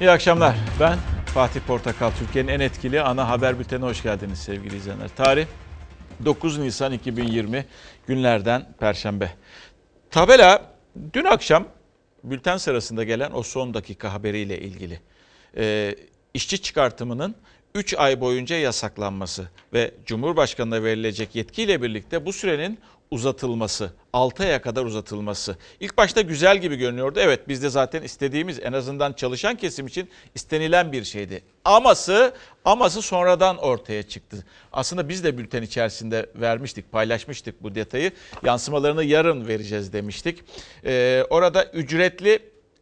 İyi akşamlar. Ben Fatih Portakal. Türkiye'nin en etkili ana haber bültenine hoş geldiniz sevgili izleyenler. Tarih 9 Nisan 2020 günlerden Perşembe. Tabela dün akşam bülten sırasında gelen o son dakika haberiyle ilgili. Ee, işçi çıkartımının 3 ay boyunca yasaklanması ve Cumhurbaşkanı'na verilecek yetkiyle birlikte bu sürenin uzatılması, 6 aya kadar uzatılması. İlk başta güzel gibi görünüyordu. Evet biz de zaten istediğimiz en azından çalışan kesim için istenilen bir şeydi. Aması, aması sonradan ortaya çıktı. Aslında biz de bülten içerisinde vermiştik, paylaşmıştık bu detayı. Yansımalarını yarın vereceğiz demiştik. Ee, orada ücretli,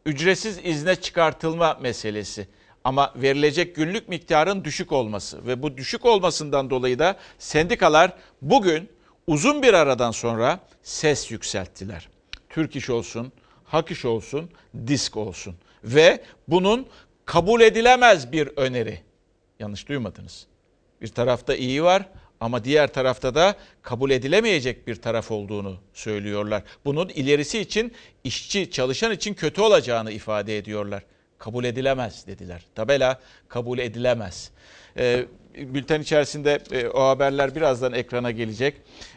ücretsiz izne çıkartılma meselesi. Ama verilecek günlük miktarın düşük olması ve bu düşük olmasından dolayı da sendikalar bugün uzun bir aradan sonra ses yükselttiler. Türk İş olsun, Hak İş olsun, Disk olsun ve bunun kabul edilemez bir öneri. Yanlış duymadınız. Bir tarafta iyi var ama diğer tarafta da kabul edilemeyecek bir taraf olduğunu söylüyorlar. Bunun ilerisi için işçi, çalışan için kötü olacağını ifade ediyorlar. Kabul edilemez dediler. Tabela kabul edilemez. Ee, bülten içerisinde e, o haberler birazdan ekrana gelecek.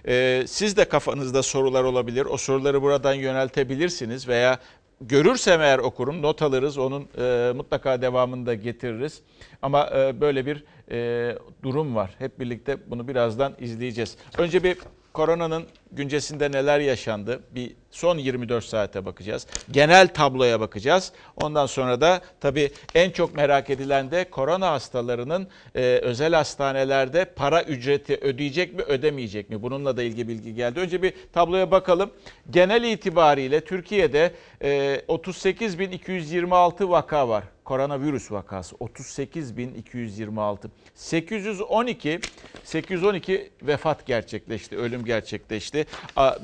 E, siz de kafanızda sorular olabilir. O soruları buradan yöneltebilirsiniz veya görürsem eğer okurum, not alırız. Onun e, mutlaka devamını da getiririz. Ama böyle bir durum var. Hep birlikte bunu birazdan izleyeceğiz. Önce bir koronanın güncesinde neler yaşandı? Bir son 24 saate bakacağız. Genel tabloya bakacağız. Ondan sonra da tabii en çok merak edilen de korona hastalarının e, özel hastanelerde para ücreti ödeyecek mi ödemeyecek mi? Bununla da ilgili bilgi geldi. Önce bir tabloya bakalım. Genel itibariyle Türkiye'de e, 38.226 vaka var koronavirüs vakası 38.226. 812 812 vefat gerçekleşti, ölüm gerçekleşti.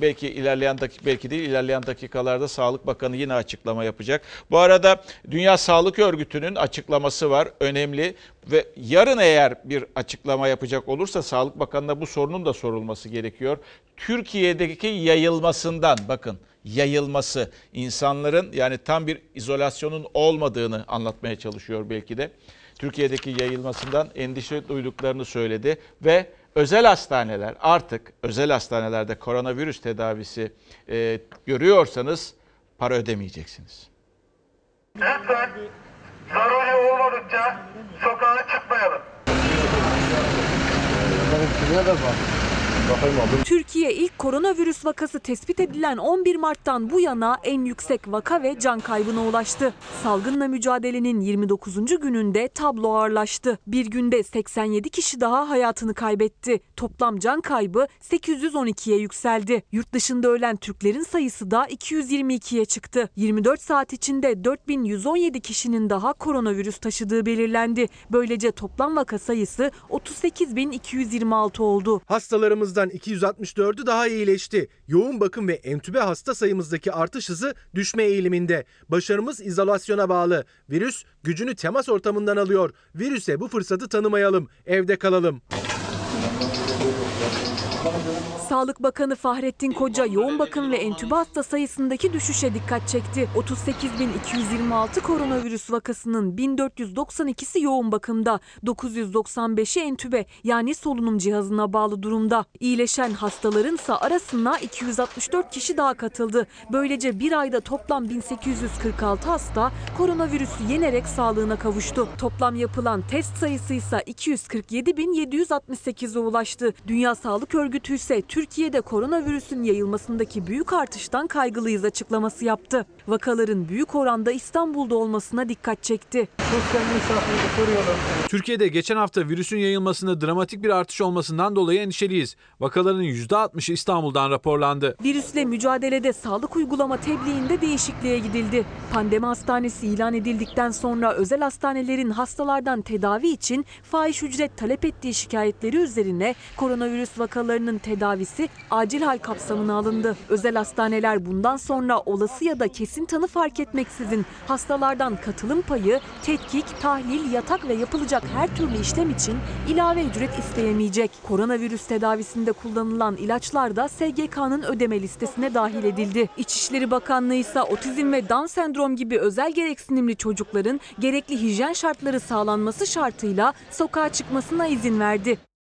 Belki ilerleyen dakik belki değil ilerleyen dakikalarda Sağlık Bakanı yine açıklama yapacak. Bu arada Dünya Sağlık Örgütü'nün açıklaması var, önemli ve yarın eğer bir açıklama yapacak olursa Sağlık Bakanı'na bu sorunun da sorulması gerekiyor. Türkiye'deki yayılmasından bakın yayılması, insanların yani tam bir izolasyonun olmadığını anlatmaya çalışıyor belki de. Türkiye'deki yayılmasından endişe duyduklarını söyledi ve özel hastaneler artık özel hastanelerde koronavirüs tedavisi e, görüyorsanız para ödemeyeceksiniz. Lütfen zaruri olmadıkça sokağa çıkmayalım. Türkiye ilk koronavirüs vakası tespit edilen 11 Mart'tan bu yana en yüksek vaka ve can kaybına ulaştı. Salgınla mücadelenin 29. gününde tablo ağırlaştı. Bir günde 87 kişi daha hayatını kaybetti. Toplam can kaybı 812'ye yükseldi. Yurt dışında ölen Türklerin sayısı da 222'ye çıktı. 24 saat içinde 4117 kişinin daha koronavirüs taşıdığı belirlendi. Böylece toplam vaka sayısı 38226 oldu. Hastalarımızdan 264'ü daha iyileşti. Yoğun bakım ve entübe hasta sayımızdaki artış hızı düşme eğiliminde. Başarımız izolasyona bağlı. Virüs gücünü temas ortamından alıyor. Virüse bu fırsatı tanımayalım. Evde kalalım. Sağlık Bakanı Fahrettin Koca yoğun bakım ve entübe hasta sayısındaki düşüşe dikkat çekti. 38.226 koronavirüs vakasının 1492'si yoğun bakımda, 995'i entübe yani solunum cihazına bağlı durumda. İyileşen hastaların ise arasına 264 kişi daha katıldı. Böylece bir ayda toplam 1846 hasta koronavirüsü yenerek sağlığına kavuştu. Toplam yapılan test sayısı ise 247.768'e ulaştı. Dünya Sağlık Örgütü ise Türkiye'de koronavirüsün yayılmasındaki büyük artıştan kaygılıyız açıklaması yaptı. Vakaların büyük oranda İstanbul'da olmasına dikkat çekti. Türkiye'de geçen hafta virüsün yayılmasında dramatik bir artış olmasından dolayı endişeliyiz. Vakaların %60'ı İstanbul'dan raporlandı. Virüsle mücadelede sağlık uygulama tebliğinde değişikliğe gidildi. Pandemi hastanesi ilan edildikten sonra özel hastanelerin hastalardan tedavi için fahiş ücret talep ettiği şikayetleri üzerine koronavirüs vakalarının tedavisi ücreti acil hal kapsamına alındı. Özel hastaneler bundan sonra olası ya da kesin tanı fark etmeksizin hastalardan katılım payı, tetkik, tahlil, yatak ve yapılacak her türlü işlem için ilave ücret isteyemeyecek. Koronavirüs tedavisinde kullanılan ilaçlar da SGK'nın ödeme listesine dahil edildi. İçişleri Bakanlığı ise otizm ve Down sendrom gibi özel gereksinimli çocukların gerekli hijyen şartları sağlanması şartıyla sokağa çıkmasına izin verdi.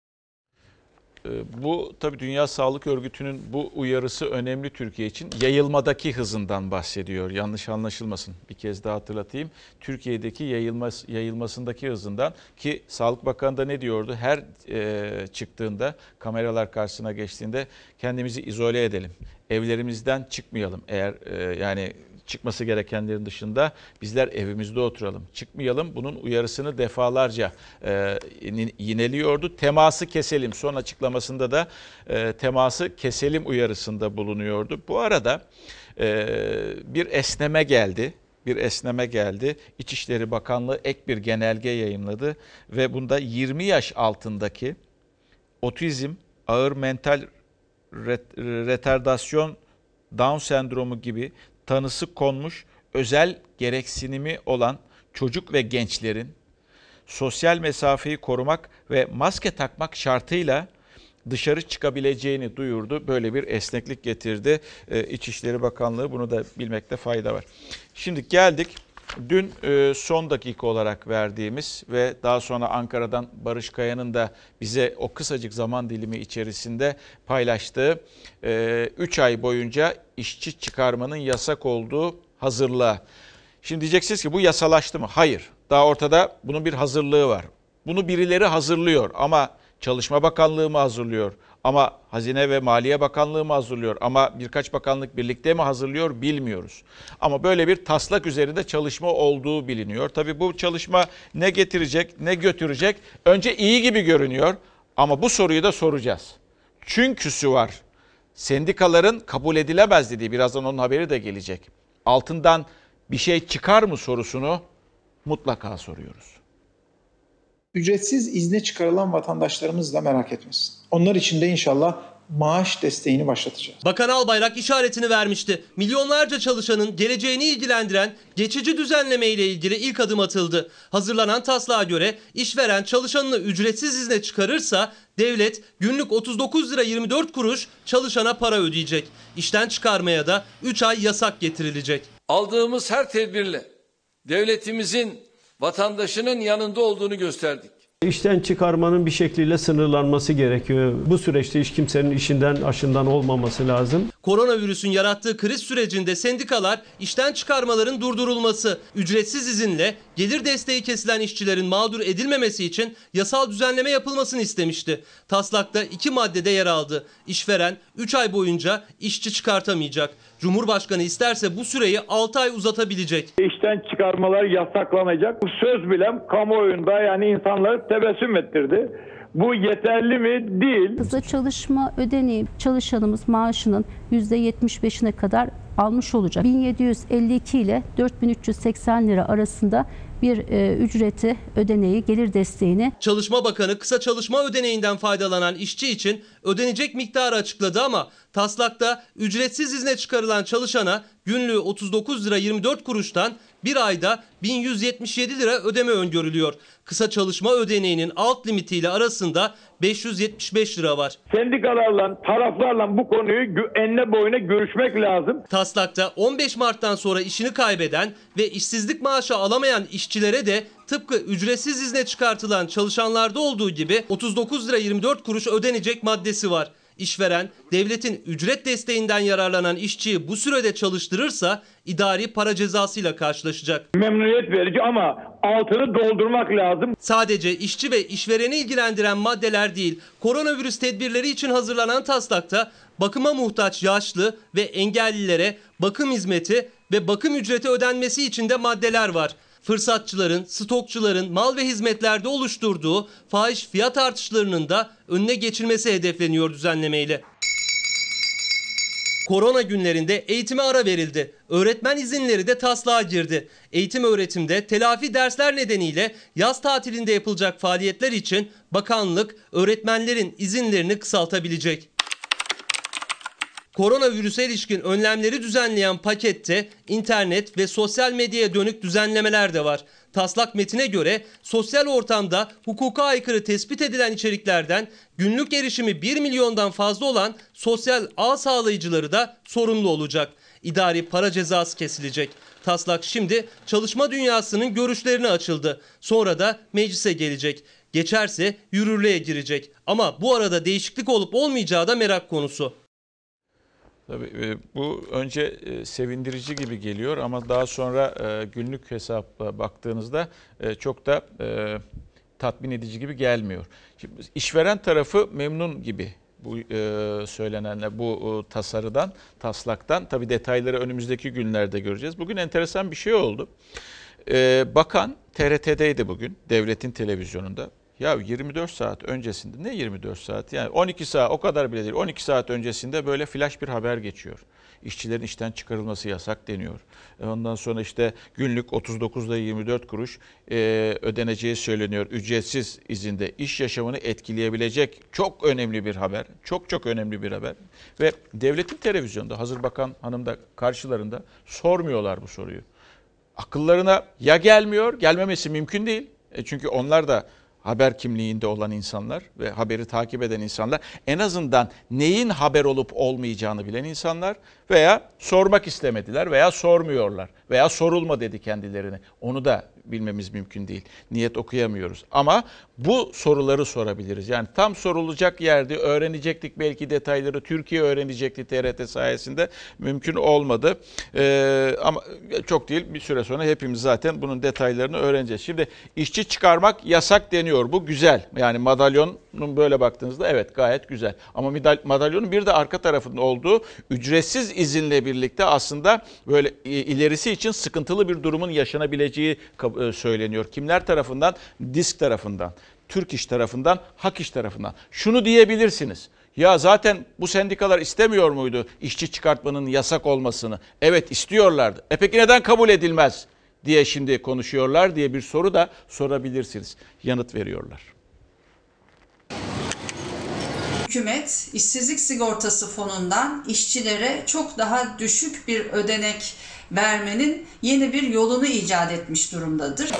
Ee, Bu tabii Dünya Sağlık Örgütü'nün bu uyarısı önemli Türkiye için. Yayılmadaki hızından bahsediyor. Yanlış anlaşılmasın. Bir kez daha hatırlatayım. Türkiye'deki yayılması, yayılmasındaki hızından ki Sağlık Bakanı da ne diyordu? Her e, çıktığında kameralar karşısına geçtiğinde kendimizi izole edelim. Evlerimizden çıkmayalım. Eğer e, yani çıkması gerekenlerin dışında bizler evimizde oturalım. Çıkmayalım. Bunun uyarısını defalarca e, yineliyordu. Teması keselim. Son açıklamasında da e, teması keselim uyarısında bulunuyordu. Bu arada e, bir esneme geldi. Bir esneme geldi. İçişleri Bakanlığı ek bir genelge yayınladı ve bunda 20 yaş altındaki otizm, ağır mental ret- retardasyon, Down sendromu gibi tanısı konmuş özel gereksinimi olan çocuk ve gençlerin sosyal mesafeyi korumak ve maske takmak şartıyla dışarı çıkabileceğini duyurdu. Böyle bir esneklik getirdi Ee, İçişleri Bakanlığı. Bunu da bilmekte fayda var. Şimdi geldik dün e, son dakika olarak verdiğimiz ve daha sonra Ankara'dan Barış Kaya'nın da bize o kısacık zaman dilimi içerisinde paylaştığı 3 ay boyunca işçi çıkarmanın yasak olduğu hazırlığa. Şimdi diyeceksiniz ki bu yasalaştı mı? Hayır. Daha ortada bunun bir hazırlığı var. Bunu birileri hazırlıyor ama Çalışma Bakanlığı mı hazırlıyor? Ama Hazine ve Maliye Bakanlığı mı hazırlıyor? Ama birkaç bakanlık birlikte mi hazırlıyor bilmiyoruz. Ama böyle bir taslak üzerinde çalışma olduğu biliniyor. Tabii bu çalışma ne getirecek, ne götürecek? Önce iyi gibi görünüyor ama bu soruyu da soracağız. Çünküsü var. Sendikaların kabul edilemez dediği birazdan onun haberi de gelecek. Altından bir şey çıkar mı sorusunu mutlaka soruyoruz. Ücretsiz izne çıkarılan vatandaşlarımız da merak etmesin. Onlar için de inşallah maaş desteğini başlatacağız. Bakan Albayrak işaretini vermişti. Milyonlarca çalışanın geleceğini ilgilendiren geçici düzenleme ile ilgili ilk adım atıldı. Hazırlanan taslağa göre işveren çalışanını ücretsiz izne çıkarırsa devlet günlük 39 lira 24 kuruş çalışana para ödeyecek. İşten çıkarmaya da 3 ay yasak getirilecek. Aldığımız her tedbirle devletimizin vatandaşının yanında olduğunu gösterdik. İşten çıkarmanın bir şekliyle sınırlanması gerekiyor. Bu süreçte hiç kimsenin işinden aşından olmaması lazım. Koronavirüsün yarattığı kriz sürecinde sendikalar işten çıkarmaların durdurulması, ücretsiz izinle gelir desteği kesilen işçilerin mağdur edilmemesi için yasal düzenleme yapılmasını istemişti. Taslakta iki maddede yer aldı. İşveren 3 ay boyunca işçi çıkartamayacak. Cumhurbaşkanı isterse bu süreyi 6 ay uzatabilecek. işten çıkarmalar yasaklanacak. Bu söz bile kamuoyunda yani insanları tebessüm ettirdi. Bu yeterli mi? Değil. Hızlı çalışma ödeneği çalışanımız maaşının %75'ine kadar almış olacak. 1752 ile 4380 lira arasında bir e, ücreti, ödeneği, gelir desteğini Çalışma Bakanı kısa çalışma ödeneğinden faydalanan işçi için ödenecek miktarı açıkladı ama taslakta ücretsiz izne çıkarılan çalışana günlüğü 39 lira 24 kuruştan bir ayda 1177 lira ödeme öngörülüyor. Kısa çalışma ödeneğinin alt limitiyle arasında 575 lira var. Sendikalarla, taraflarla bu konuyu enine boyuna görüşmek lazım. Taslakta 15 Mart'tan sonra işini kaybeden ve işsizlik maaşı alamayan işçilere de tıpkı ücretsiz izne çıkartılan çalışanlarda olduğu gibi 39 lira 24 kuruş ödenecek maddesi var. İşveren devletin ücret desteğinden yararlanan işçiyi bu sürede çalıştırırsa idari para cezasıyla karşılaşacak. Memnuniyet verici ama altını doldurmak lazım. Sadece işçi ve işvereni ilgilendiren maddeler değil, koronavirüs tedbirleri için hazırlanan taslakta bakıma muhtaç yaşlı ve engellilere bakım hizmeti ve bakım ücreti ödenmesi için de maddeler var. Fırsatçıların, stokçuların mal ve hizmetlerde oluşturduğu fahiş fiyat artışlarının da önüne geçilmesi hedefleniyor düzenlemeyle. Korona günlerinde eğitime ara verildi. Öğretmen izinleri de taslağa girdi. Eğitim öğretimde telafi dersler nedeniyle yaz tatilinde yapılacak faaliyetler için bakanlık öğretmenlerin izinlerini kısaltabilecek. Koronavirüse ilişkin önlemleri düzenleyen pakette internet ve sosyal medyaya dönük düzenlemeler de var. Taslak metine göre sosyal ortamda hukuka aykırı tespit edilen içeriklerden günlük erişimi 1 milyondan fazla olan sosyal ağ sağlayıcıları da sorumlu olacak. İdari para cezası kesilecek. Taslak şimdi çalışma dünyasının görüşlerine açıldı. Sonra da meclise gelecek. Geçerse yürürlüğe girecek. Ama bu arada değişiklik olup olmayacağı da merak konusu. Tabii e, bu önce e, sevindirici gibi geliyor ama daha sonra e, günlük hesapla baktığınızda çok da tatmin edici gibi gelmiyor. Şimdi işveren tarafı memnun gibi bu e, söylenenler bu tasarıdan, taslaktan. Tabii detayları önümüzdeki günlerde göreceğiz. Bugün enteresan bir şey oldu. Bakan TRT'deydi bugün, devletin televizyonunda. Ya 24 saat öncesinde ne 24 saat yani 12 saat o kadar bile değil 12 saat öncesinde böyle flash bir haber geçiyor. İşçilerin işten çıkarılması yasak deniyor. E, Ondan sonra işte günlük 39'da 24 kuruş e, ödeneceği söyleniyor. Ücretsiz izinde iş yaşamını etkileyebilecek çok önemli bir haber. Çok çok önemli bir haber. Ve devletin televizyonda hazır bakan hanım da karşılarında sormuyorlar bu soruyu akıllarına ya gelmiyor, gelmemesi mümkün değil. E çünkü onlar da haber kimliğinde olan insanlar ve haberi takip eden insanlar en azından neyin haber olup olmayacağını bilen insanlar veya sormak istemediler veya sormuyorlar veya sorulma dedi kendilerine. Onu da bilmemiz mümkün değil. Niyet okuyamıyoruz. Ama bu soruları sorabiliriz. Yani tam sorulacak yerde öğrenecektik belki detayları. Türkiye öğrenecekti TRT sayesinde. Mümkün olmadı. Ee, ama çok değil bir süre sonra hepimiz zaten bunun detaylarını öğreneceğiz. Şimdi işçi çıkarmak yasak deniyor. Bu güzel. Yani madalyonun böyle baktığınızda evet gayet güzel. Ama madalyonun bir de arka tarafında olduğu ücretsiz izinle birlikte aslında böyle ilerisi için sıkıntılı bir durumun yaşanabileceği kab- e, söyleniyor. Kimler tarafından? Disk tarafından, Türk İş tarafından, Hak İş tarafından. Şunu diyebilirsiniz. Ya zaten bu sendikalar istemiyor muydu işçi çıkartmanın yasak olmasını? Evet istiyorlardı. E peki neden kabul edilmez diye şimdi konuşuyorlar diye bir soru da sorabilirsiniz. Yanıt veriyorlar. Hükümet işsizlik sigortası fonundan işçilere çok daha düşük bir ödenek vermenin yeni bir yolunu icat etmiş durumdadır.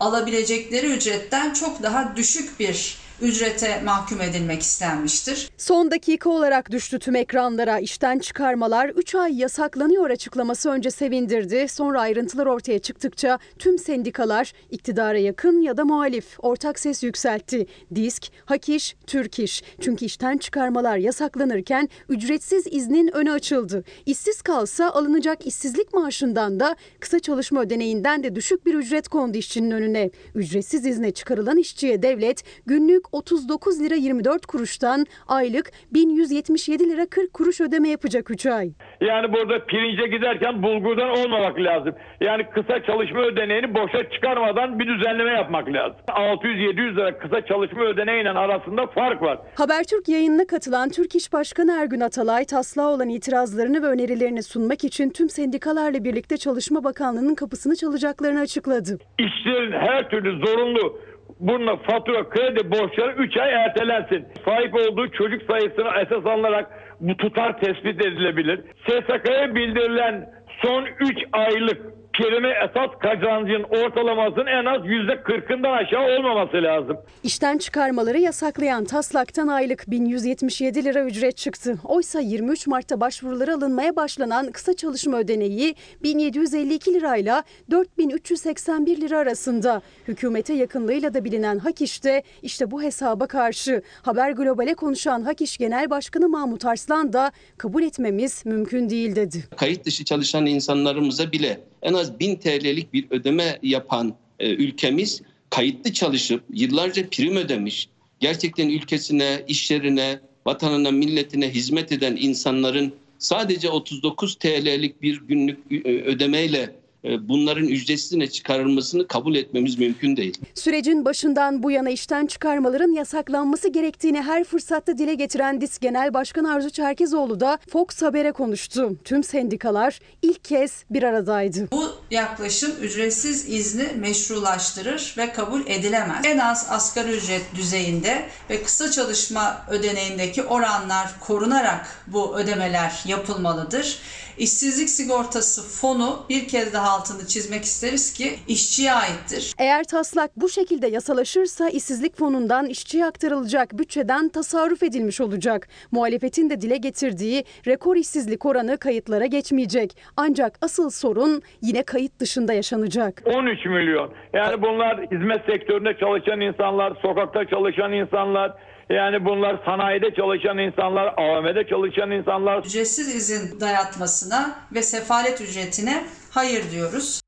Alabilecekleri ücretten çok daha düşük bir ücrete mahkum edilmek istenmiştir. Son dakika olarak düştü tüm ekranlara. İşten çıkarmalar 3 ay yasaklanıyor açıklaması önce sevindirdi. Sonra ayrıntılar ortaya çıktıkça tüm sendikalar iktidara yakın ya da muhalif ortak ses yükseltti. Disk, Hak İş, Türk İş. Çünkü işten çıkarmalar yasaklanırken ücretsiz iznin önü açıldı. İşsiz kalsa alınacak işsizlik maaşından da kısa çalışma ödeneğinden de düşük bir ücret kondu işçinin önüne. Ücretsiz izne çıkarılan işçiye devlet günlük 39 lira 24 kuruştan aylık 1177 lira 40 kuruş ödeme yapacak 3 ay. Yani burada pirince giderken bulgurdan olmamak lazım. Yani kısa çalışma ödeneğini boşa çıkarmadan bir düzenleme yapmak lazım. 600-700 lira kısa çalışma ödeneğiyle arasında fark var. Habertürk yayınına katılan Türk İş Başkanı Ergün Atalay taslağa olan itirazlarını ve önerilerini sunmak için tüm sendikalarla birlikte Çalışma Bakanlığı'nın kapısını çalacaklarını açıkladı. İşçilerin her türlü zorunlu bununla fatura, kredi borçları 3 ay ertelensin. Sahip olduğu çocuk sayısına esas alınarak bu tutar tespit edilebilir. SSK'ya bildirilen son 3 aylık kelime esas kazancın ortalamasının en az %40'ından aşağı olmaması lazım. İşten çıkarmaları yasaklayan taslaktan aylık 1177 lira ücret çıktı. Oysa 23 Mart'ta başvuruları alınmaya başlanan kısa çalışma ödeneği 1752 lirayla 4381 lira arasında. Hükümete yakınlığıyla da bilinen Hak İş'te işte bu hesaba karşı. Haber Global'e konuşan Hak İş Genel Başkanı Mahmut Arslan da kabul etmemiz mümkün değil dedi. kayıt dışı çalışan insanlarımıza bile en az 1000 TL'lik bir ödeme yapan e, ülkemiz kayıtlı çalışıp yıllarca prim ödemiş, gerçekten ülkesine, iş yerine, vatanına, milletine hizmet eden insanların sadece 39 TL'lik bir günlük e, ödemeyle bunların ücretsizine çıkarılmasını kabul etmemiz mümkün değil. Sürecin başından bu yana işten çıkarmaların yasaklanması gerektiğini her fırsatta dile getiren DİSK Genel Başkanı Arzu Çerkezoğlu da Fox Haber'e konuştu. Tüm sendikalar ilk kez bir aradaydı. Bu yaklaşım ücretsiz izni meşrulaştırır ve kabul edilemez. En az asgari ücret düzeyinde ve kısa çalışma ödeneğindeki oranlar korunarak bu ödemeler yapılmalıdır. İşsizlik sigortası fonu bir kez daha altını çizmek isteriz ki işçiye aittir. Eğer taslak bu şekilde yasalaşırsa işsizlik fonundan işçiye aktarılacak bütçeden tasarruf edilmiş olacak. Muhalefetin de dile getirdiği rekor işsizlik oranı kayıtlara geçmeyecek. Ancak asıl sorun yine kayıt dışında yaşanacak. 13 milyon. Yani bunlar hizmet sektöründe çalışan insanlar, sokakta çalışan insanlar, yani bunlar sanayide çalışan insanlar, AVM'de çalışan insanlar. Ücretsiz izin dayatmasına ve sefalet ücretine hayır diyoruz.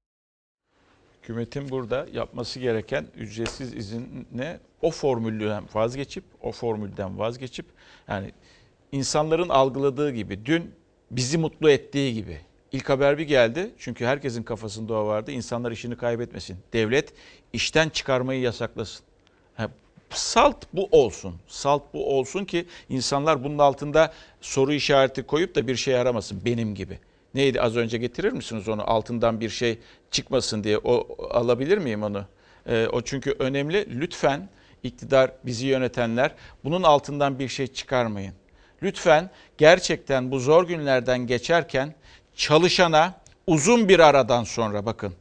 Hükümetin burada yapması gereken ücretsiz izinle o formülden vazgeçip o formülden vazgeçip yani insanların algıladığı gibi dün bizi mutlu ettiği gibi ilk haber bir geldi çünkü herkesin kafasında o vardı insanlar işini kaybetmesin devlet işten çıkarmayı yasaklasın. Salt bu olsun salt bu olsun ki insanlar bunun altında soru işareti koyup da bir şey aramasın benim gibi. Neydi az önce getirir misiniz onu altından bir şey çıkmasın diye o alabilir miyim onu? Ee, o çünkü önemli. Lütfen iktidar bizi yönetenler bunun altından bir şey çıkarmayın. Lütfen gerçekten bu zor günlerden geçerken çalışana uzun bir aradan sonra bakın.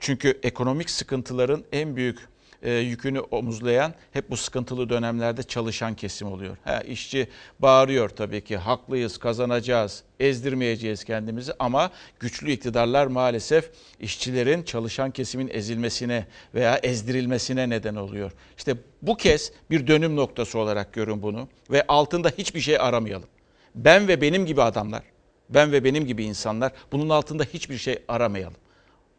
Çünkü ekonomik sıkıntıların en büyük e, yükünü omuzlayan hep bu sıkıntılı dönemlerde çalışan kesim oluyor. Ha, işçi bağırıyor tabii ki haklıyız kazanacağız ezdirmeyeceğiz kendimizi ama güçlü iktidarlar maalesef işçilerin çalışan kesimin ezilmesine veya ezdirilmesine neden oluyor. İşte bu kez bir dönüm noktası olarak görün bunu ve altında hiçbir şey aramayalım. Ben ve benim gibi adamlar, ben ve benim gibi insanlar bunun altında hiçbir şey aramayalım.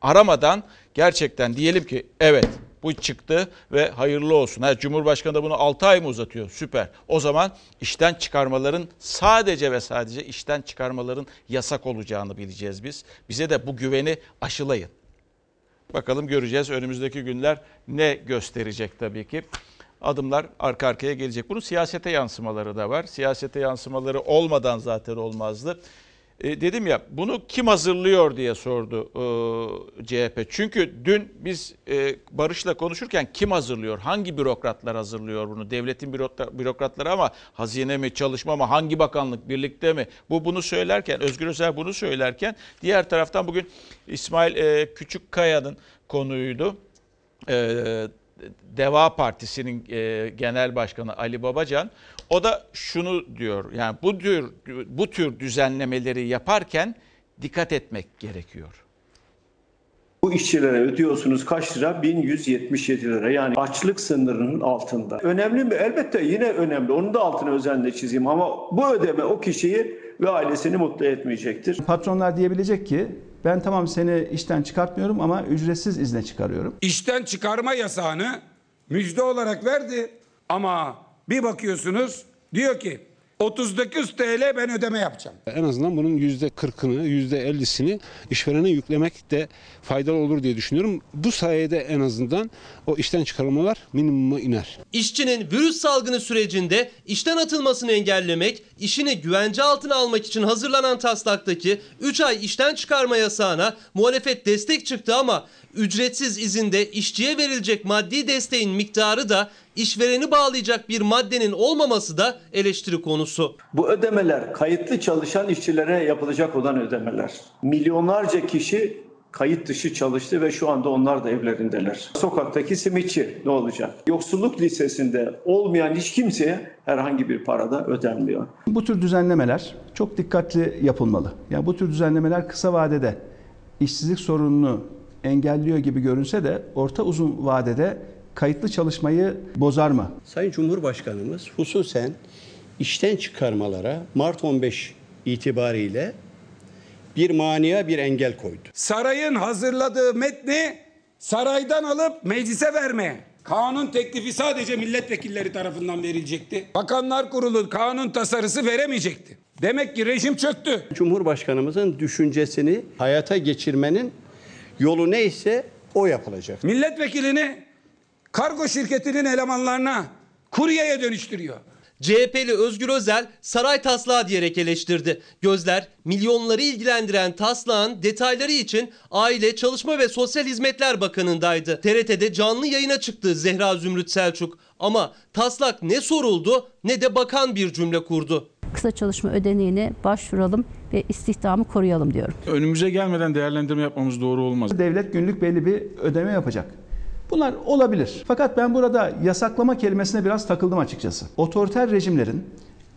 Aramadan gerçekten diyelim ki evet bu çıktı ve hayırlı olsun. Ha, Cumhurbaşkanı da bunu 6 ay mı uzatıyor? Süper. O zaman işten çıkarmaların sadece ve sadece işten çıkarmaların yasak olacağını bileceğiz biz. Bize de bu güveni aşılayın. Bakalım göreceğiz önümüzdeki günler ne gösterecek tabii ki. Adımlar arka arkaya gelecek. Bunun siyasete yansımaları da var. Siyasete yansımaları olmadan zaten olmazdı. E, dedim ya bunu kim hazırlıyor diye sordu e, CHP. Çünkü dün biz e, Barış'la konuşurken kim hazırlıyor? Hangi bürokratlar hazırlıyor bunu? Devletin bürokratları ama hazine mi, çalışma mı, hangi bakanlık, birlikte mi? Bu bunu söylerken, Özgür Özel bunu söylerken diğer taraftan bugün İsmail e, Küçükkaya'nın konuydu. E, Deva Partisi'nin e, genel başkanı Ali Babacan o da şunu diyor. Yani bu tür bu tür düzenlemeleri yaparken dikkat etmek gerekiyor. Bu işçilere ödüyorsunuz kaç lira? 1177 lira. Yani açlık sınırının altında. Önemli mi? Elbette yine önemli. Onun da altını özenle çizeyim ama bu ödeme o kişiyi ve ailesini mutlu etmeyecektir. Patronlar diyebilecek ki ben tamam seni işten çıkartmıyorum ama ücretsiz izne çıkarıyorum. İşten çıkarma yasağını müjde olarak verdi ama bir bakıyorsunuz diyor ki 39 TL ben ödeme yapacağım. En azından bunun %40'ını, %50'sini işverene yüklemek de faydalı olur diye düşünüyorum. Bu sayede en azından o işten çıkarılmalar minimuma iner. İşçinin virüs salgını sürecinde işten atılmasını engellemek, işini güvence altına almak için hazırlanan taslaktaki 3 ay işten çıkarma yasağına muhalefet destek çıktı ama ücretsiz izinde işçiye verilecek maddi desteğin miktarı da işvereni bağlayacak bir maddenin olmaması da eleştiri konusu. Bu ödemeler kayıtlı çalışan işçilere yapılacak olan ödemeler. Milyonlarca kişi kayıt dışı çalıştı ve şu anda onlar da evlerindeler. Sokaktaki simitçi ne olacak? Yoksulluk listesinde olmayan hiç kimseye herhangi bir parada ödenmiyor. Bu tür düzenlemeler çok dikkatli yapılmalı. Yani bu tür düzenlemeler kısa vadede işsizlik sorununu engelliyor gibi görünse de orta uzun vadede kayıtlı çalışmayı bozar mı? Sayın Cumhurbaşkanımız hususen işten çıkarmalara Mart 15 itibariyle bir maniye bir engel koydu. Sarayın hazırladığı metni saraydan alıp meclise vermeye. Kanun teklifi sadece milletvekilleri tarafından verilecekti. Bakanlar Kurulu kanun tasarısı veremeyecekti. Demek ki rejim çöktü. Cumhurbaşkanımızın düşüncesini hayata geçirmenin yolu neyse o yapılacak. Milletvekilini kargo şirketinin elemanlarına kuryeye dönüştürüyor. CHP'li Özgür Özel saray taslağı diyerek eleştirdi. Gözler milyonları ilgilendiren taslağın detayları için Aile, Çalışma ve Sosyal Hizmetler Bakanı'ndaydı. TRT'de canlı yayına çıktı Zehra Zümrüt Selçuk ama taslak ne soruldu ne de bakan bir cümle kurdu. Kısa çalışma ödeneğine başvuralım ve istihdamı koruyalım diyorum. Önümüze gelmeden değerlendirme yapmamız doğru olmaz. Devlet günlük belli bir ödeme yapacak. Bunlar olabilir. Fakat ben burada yasaklama kelimesine biraz takıldım açıkçası. Otoriter rejimlerin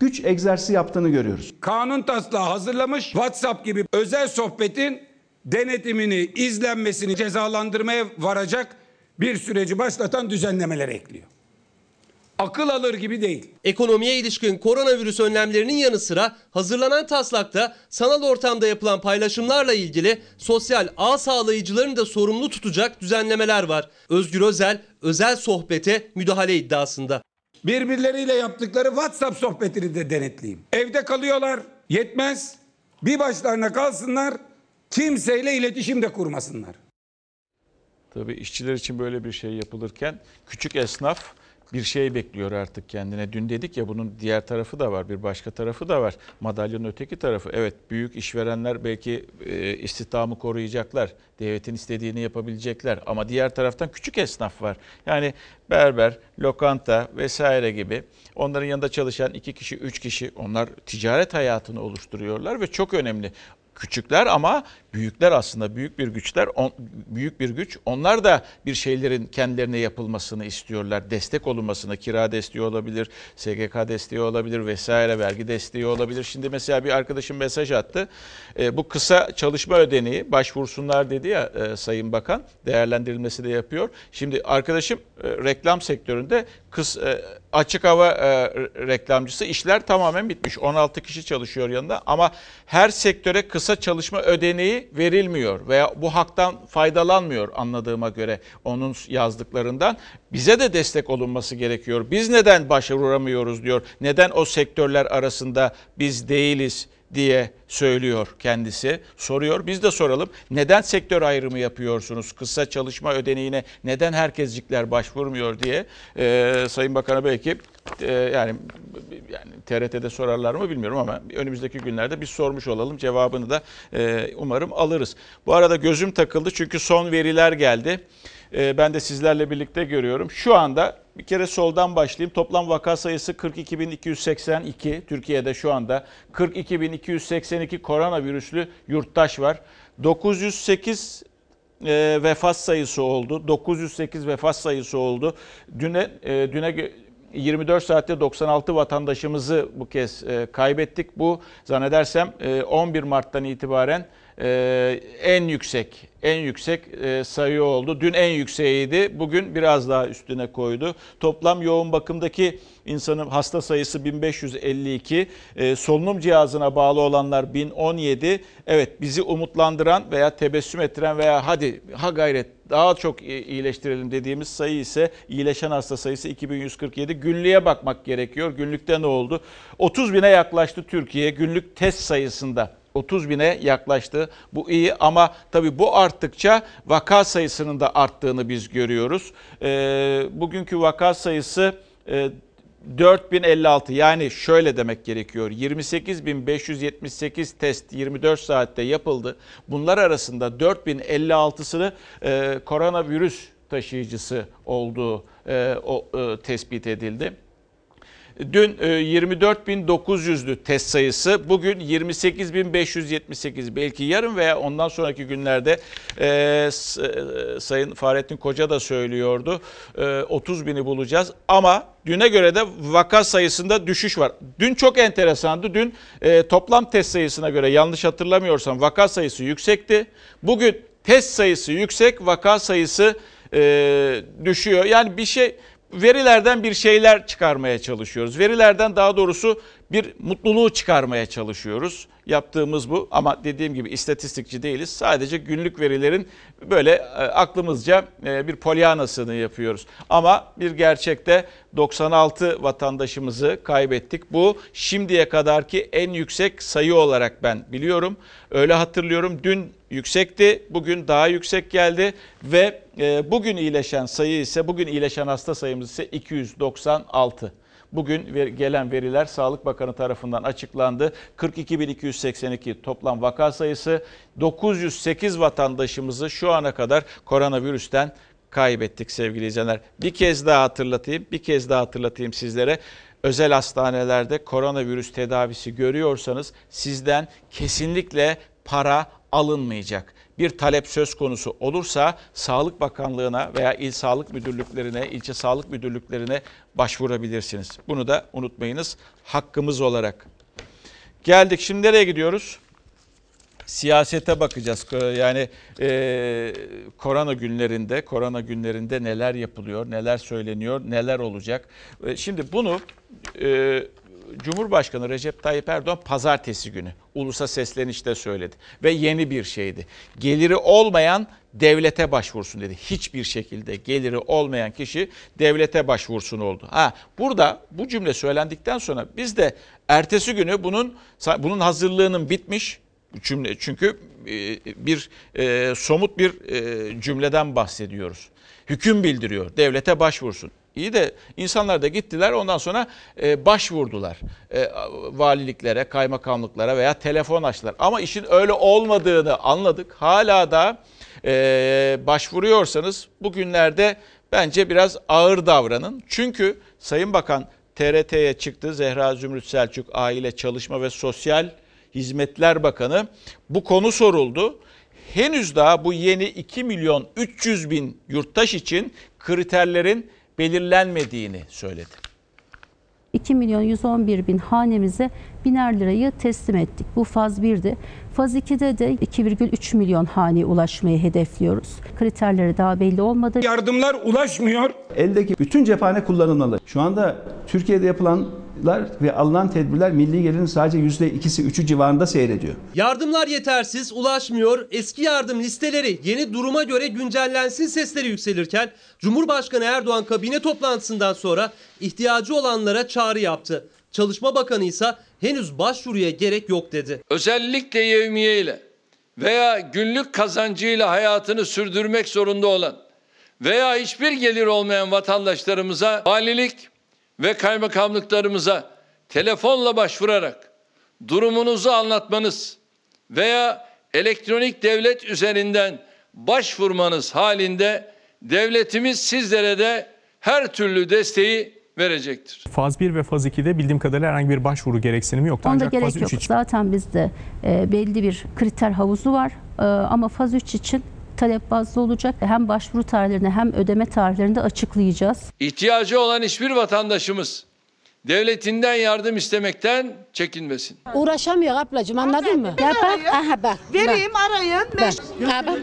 güç egzersizi yaptığını görüyoruz. Kanun taslağı hazırlamış. WhatsApp gibi özel sohbetin denetimini, izlenmesini cezalandırmaya varacak bir süreci başlatan düzenlemeler ekliyor. Akıl alır gibi değil. Ekonomiye ilişkin koronavirüs önlemlerinin yanı sıra hazırlanan taslakta sanal ortamda yapılan paylaşımlarla ilgili sosyal ağ sağlayıcılarını da sorumlu tutacak düzenlemeler var. Özgür Özel özel sohbete müdahale iddiasında. Birbirleriyle yaptıkları WhatsApp sohbetini de denetleyeyim. Evde kalıyorlar, yetmez. Bir başlarına kalsınlar, kimseyle iletişim de kurmasınlar. Tabii işçiler için böyle bir şey yapılırken küçük esnaf bir şey bekliyor artık kendine. Dün dedik ya bunun diğer tarafı da var, bir başka tarafı da var. Madalyonun öteki tarafı. Evet büyük işverenler belki e, istihdamı koruyacaklar. Devletin istediğini yapabilecekler. Ama diğer taraftan küçük esnaf var. Yani berber, lokanta vesaire gibi onların yanında çalışan iki kişi, üç kişi onlar ticaret hayatını oluşturuyorlar ve çok önemli küçükler ama büyükler aslında büyük bir güçler on, büyük bir güç. Onlar da bir şeylerin kendilerine yapılmasını istiyorlar. Destek olunmasını, kira desteği olabilir, SGK desteği olabilir vesaire, vergi desteği olabilir. Şimdi mesela bir arkadaşım mesaj attı. E, bu kısa çalışma ödeneği başvursunlar dedi ya e, Sayın Bakan. Değerlendirilmesi de yapıyor. Şimdi arkadaşım e, reklam sektöründe kıs, e, açık hava e, reklamcısı işler tamamen bitmiş. 16 kişi çalışıyor yanında ama her sektöre kısa çalışma ödeneği verilmiyor veya bu haktan faydalanmıyor anladığıma göre onun yazdıklarından. Bize de destek olunması gerekiyor. Biz neden başvuramıyoruz diyor. Neden o sektörler arasında biz değiliz diye söylüyor kendisi. Soruyor. Biz de soralım. Neden sektör ayrımı yapıyorsunuz? Kısa çalışma ödeneğine neden herkescikler başvurmuyor diye e, Sayın Bakan'a belki e, yani yani TRT'de sorarlar mı bilmiyorum ama önümüzdeki günlerde biz sormuş olalım. Cevabını da e, umarım alırız. Bu arada gözüm takıldı çünkü son veriler geldi. E, ben de sizlerle birlikte görüyorum. Şu anda bir kere soldan başlayayım. Toplam vaka sayısı 42.282. Türkiye'de şu anda 42.282 koronavirüslü yurttaş var. 908 e, vefat sayısı oldu. 908 vefat sayısı oldu. Düne, e, düne 24 saatte 96 vatandaşımızı bu kez e, kaybettik. Bu zannedersem e, 11 Mart'tan itibaren e, en yüksek en yüksek e, sayı oldu. Dün en yükseğiydi. Bugün biraz daha üstüne koydu. Toplam yoğun bakımdaki insanın hasta sayısı 1552. E, solunum cihazına bağlı olanlar 1017. Evet bizi umutlandıran veya tebessüm ettiren veya hadi ha gayret daha çok iyileştirelim dediğimiz sayı ise iyileşen hasta sayısı 2147. Günlüğe bakmak gerekiyor. Günlükte ne oldu? 30 bine yaklaştı Türkiye günlük test sayısında. 30 bine yaklaştı. Bu iyi ama tabii bu arttıkça vaka sayısının da arttığını biz görüyoruz. E, bugünkü vaka sayısı e, 4056 yani şöyle demek gerekiyor. 28.578 test 24 saatte yapıldı. Bunlar arasında 4056'sını e, koronavirüs taşıyıcısı olduğu e, o, e, tespit edildi. Dün 24.900'lü test sayısı, bugün 28.578. Belki yarın veya ondan sonraki günlerde e, Sayın Fahrettin Koca da söylüyordu. E, 30 bini bulacağız ama düne göre de vaka sayısında düşüş var. Dün çok enteresandı. Dün e, toplam test sayısına göre yanlış hatırlamıyorsam vaka sayısı yüksekti. Bugün test sayısı yüksek, vaka sayısı e, düşüyor. Yani bir şey verilerden bir şeyler çıkarmaya çalışıyoruz. Verilerden daha doğrusu bir mutluluğu çıkarmaya çalışıyoruz. Yaptığımız bu ama dediğim gibi istatistikçi değiliz. Sadece günlük verilerin böyle e, aklımızca e, bir polyanasını yapıyoruz. Ama bir gerçekte 96 vatandaşımızı kaybettik. Bu şimdiye kadarki en yüksek sayı olarak ben biliyorum. Öyle hatırlıyorum. Dün yüksekti, bugün daha yüksek geldi ve e, bugün iyileşen sayı ise bugün iyileşen hasta sayımız ise 296. Bugün gelen veriler Sağlık Bakanı tarafından açıklandı. 42.282 toplam vaka sayısı 908 vatandaşımızı şu ana kadar koronavirüsten kaybettik sevgili izleyenler. Bir kez daha hatırlatayım, bir kez daha hatırlatayım sizlere. Özel hastanelerde koronavirüs tedavisi görüyorsanız sizden kesinlikle para alınmayacak. Bir talep söz konusu olursa Sağlık Bakanlığı'na veya il sağlık müdürlüklerine, ilçe sağlık müdürlüklerine başvurabilirsiniz. Bunu da unutmayınız hakkımız olarak. Geldik şimdi nereye gidiyoruz? siyasete bakacağız. Yani e, korona günlerinde, korona günlerinde neler yapılıyor, neler söyleniyor, neler olacak. E, şimdi bunu e, Cumhurbaşkanı Recep Tayyip Erdoğan pazartesi günü ulusa seslenişte söyledi. Ve yeni bir şeydi. Geliri olmayan devlete başvursun dedi. Hiçbir şekilde geliri olmayan kişi devlete başvursun oldu. Ha burada bu cümle söylendikten sonra biz de ertesi günü bunun bunun hazırlığının bitmiş cümle çünkü e, bir e, somut bir e, cümleden bahsediyoruz. Hüküm bildiriyor. Devlete başvursun. İyi de insanlar da gittiler ondan sonra e, başvurdular. E, valiliklere, kaymakamlıklara veya telefon açtılar. Ama işin öyle olmadığını anladık. Hala da e, başvuruyorsanız bugünlerde bence biraz ağır davranın. Çünkü Sayın Bakan TRT'ye çıktı. Zehra Zümrüt Selçuk Aile Çalışma ve Sosyal Hizmetler Bakanı bu konu soruldu. Henüz daha bu yeni 2 milyon 300 bin yurttaş için kriterlerin belirlenmediğini söyledi. 2 milyon 111 bin hanemize biner lirayı teslim ettik. Bu faz 1'di. Faz 2'de de 2,3 milyon haneye ulaşmayı hedefliyoruz. Kriterleri daha belli olmadı. Yardımlar ulaşmıyor. Eldeki bütün cephane kullanılmalı. Şu anda Türkiye'de yapılanlar ve alınan tedbirler milli gelirin sadece %2'si 3'ü civarında seyrediyor. Yardımlar yetersiz, ulaşmıyor. Eski yardım listeleri yeni duruma göre güncellensin sesleri yükselirken Cumhurbaşkanı Erdoğan kabine toplantısından sonra ihtiyacı olanlara çağrı yaptı. Çalışma Bakanı ise henüz başvuruya gerek yok dedi. Özellikle yevmiye ile veya günlük kazancıyla hayatını sürdürmek zorunda olan veya hiçbir gelir olmayan vatandaşlarımıza valilik ve kaymakamlıklarımıza telefonla başvurarak durumunuzu anlatmanız veya elektronik devlet üzerinden başvurmanız halinde devletimiz sizlere de her türlü desteği verecektir. Faz 1 ve faz 2'de bildiğim kadarıyla herhangi bir başvuru gereksinimi yoktu. Onda Ancak gerek faz 3 yok. için Zaten bizde e, belli bir kriter havuzu var. E, ama faz 3 için talep bazlı olacak. Hem başvuru tarihlerini hem ödeme tarihlerini de açıklayacağız. İhtiyacı olan hiçbir vatandaşımız devletinden yardım istemekten çekinmesin. Uğraşamıyor ablacığım anladın mı? Ya bak aha bak. Vereyim arayın. Bak. Ha, bak.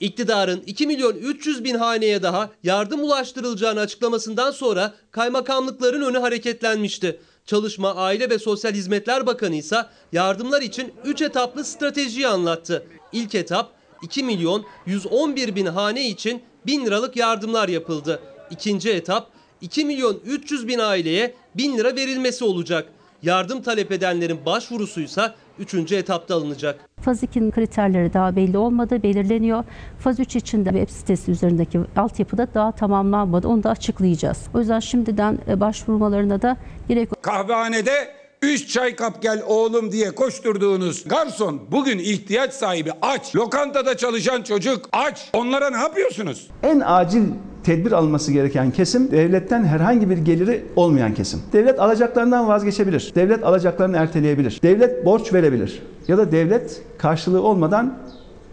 İktidarın 2 milyon 300 bin haneye daha yardım ulaştırılacağını açıklamasından sonra kaymakamlıkların önü hareketlenmişti. Çalışma, Aile ve Sosyal Hizmetler Bakanı ise yardımlar için 3 etaplı stratejiyi anlattı. İlk etap 2 milyon 111 bin hane için 1000 liralık yardımlar yapıldı. İkinci etap 2 milyon 300 bin aileye 1000 lira verilmesi olacak. Yardım talep edenlerin başvurusuysa 3. etapta alınacak. Faz 2'nin kriterleri daha belli olmadı, belirleniyor. Faz 3 için de web sitesi üzerindeki altyapıda daha tamamlanmadı. Onu da açıklayacağız. O yüzden şimdiden e, başvurmalarına da gerek yok. Kahvehanede 3 çay kap gel oğlum diye koşturduğunuz garson bugün ihtiyaç sahibi aç. Lokantada çalışan çocuk aç. Onlara ne yapıyorsunuz? En acil tedbir alması gereken kesim devletten herhangi bir geliri olmayan kesim. Devlet alacaklarından vazgeçebilir. Devlet alacaklarını erteleyebilir. Devlet borç verebilir. Ya da devlet karşılığı olmadan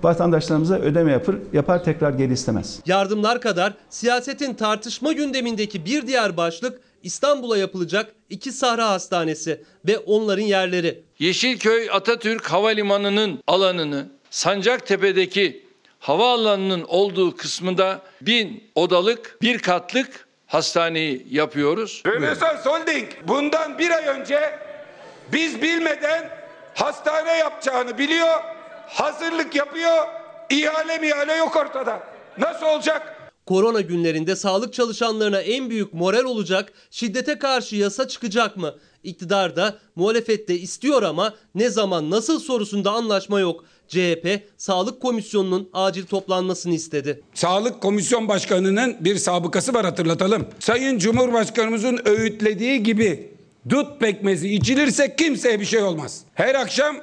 vatandaşlarımıza ödeme yapar, yapar tekrar geri istemez. Yardımlar kadar siyasetin tartışma gündemindeki bir diğer başlık İstanbul'a yapılacak iki Sahra Hastanesi ve onların yerleri. Yeşilköy Atatürk Havalimanı'nın alanını Sancaktepe'deki havaalanının olduğu kısmında bin odalık bir katlık hastaneyi yapıyoruz. Rönesans Holding bundan bir ay önce biz bilmeden hastane yapacağını biliyor, hazırlık yapıyor, ihale mihale yok ortada. Nasıl olacak? Korona günlerinde sağlık çalışanlarına en büyük moral olacak şiddete karşı yasa çıkacak mı? İktidar da muhalefet de istiyor ama ne zaman nasıl sorusunda anlaşma yok. CHP Sağlık Komisyonu'nun acil toplanmasını istedi. Sağlık Komisyon Başkanı'nın bir sabıkası var hatırlatalım. Sayın Cumhurbaşkanımızın öğütlediği gibi dut pekmezi içilirse kimseye bir şey olmaz. Her akşam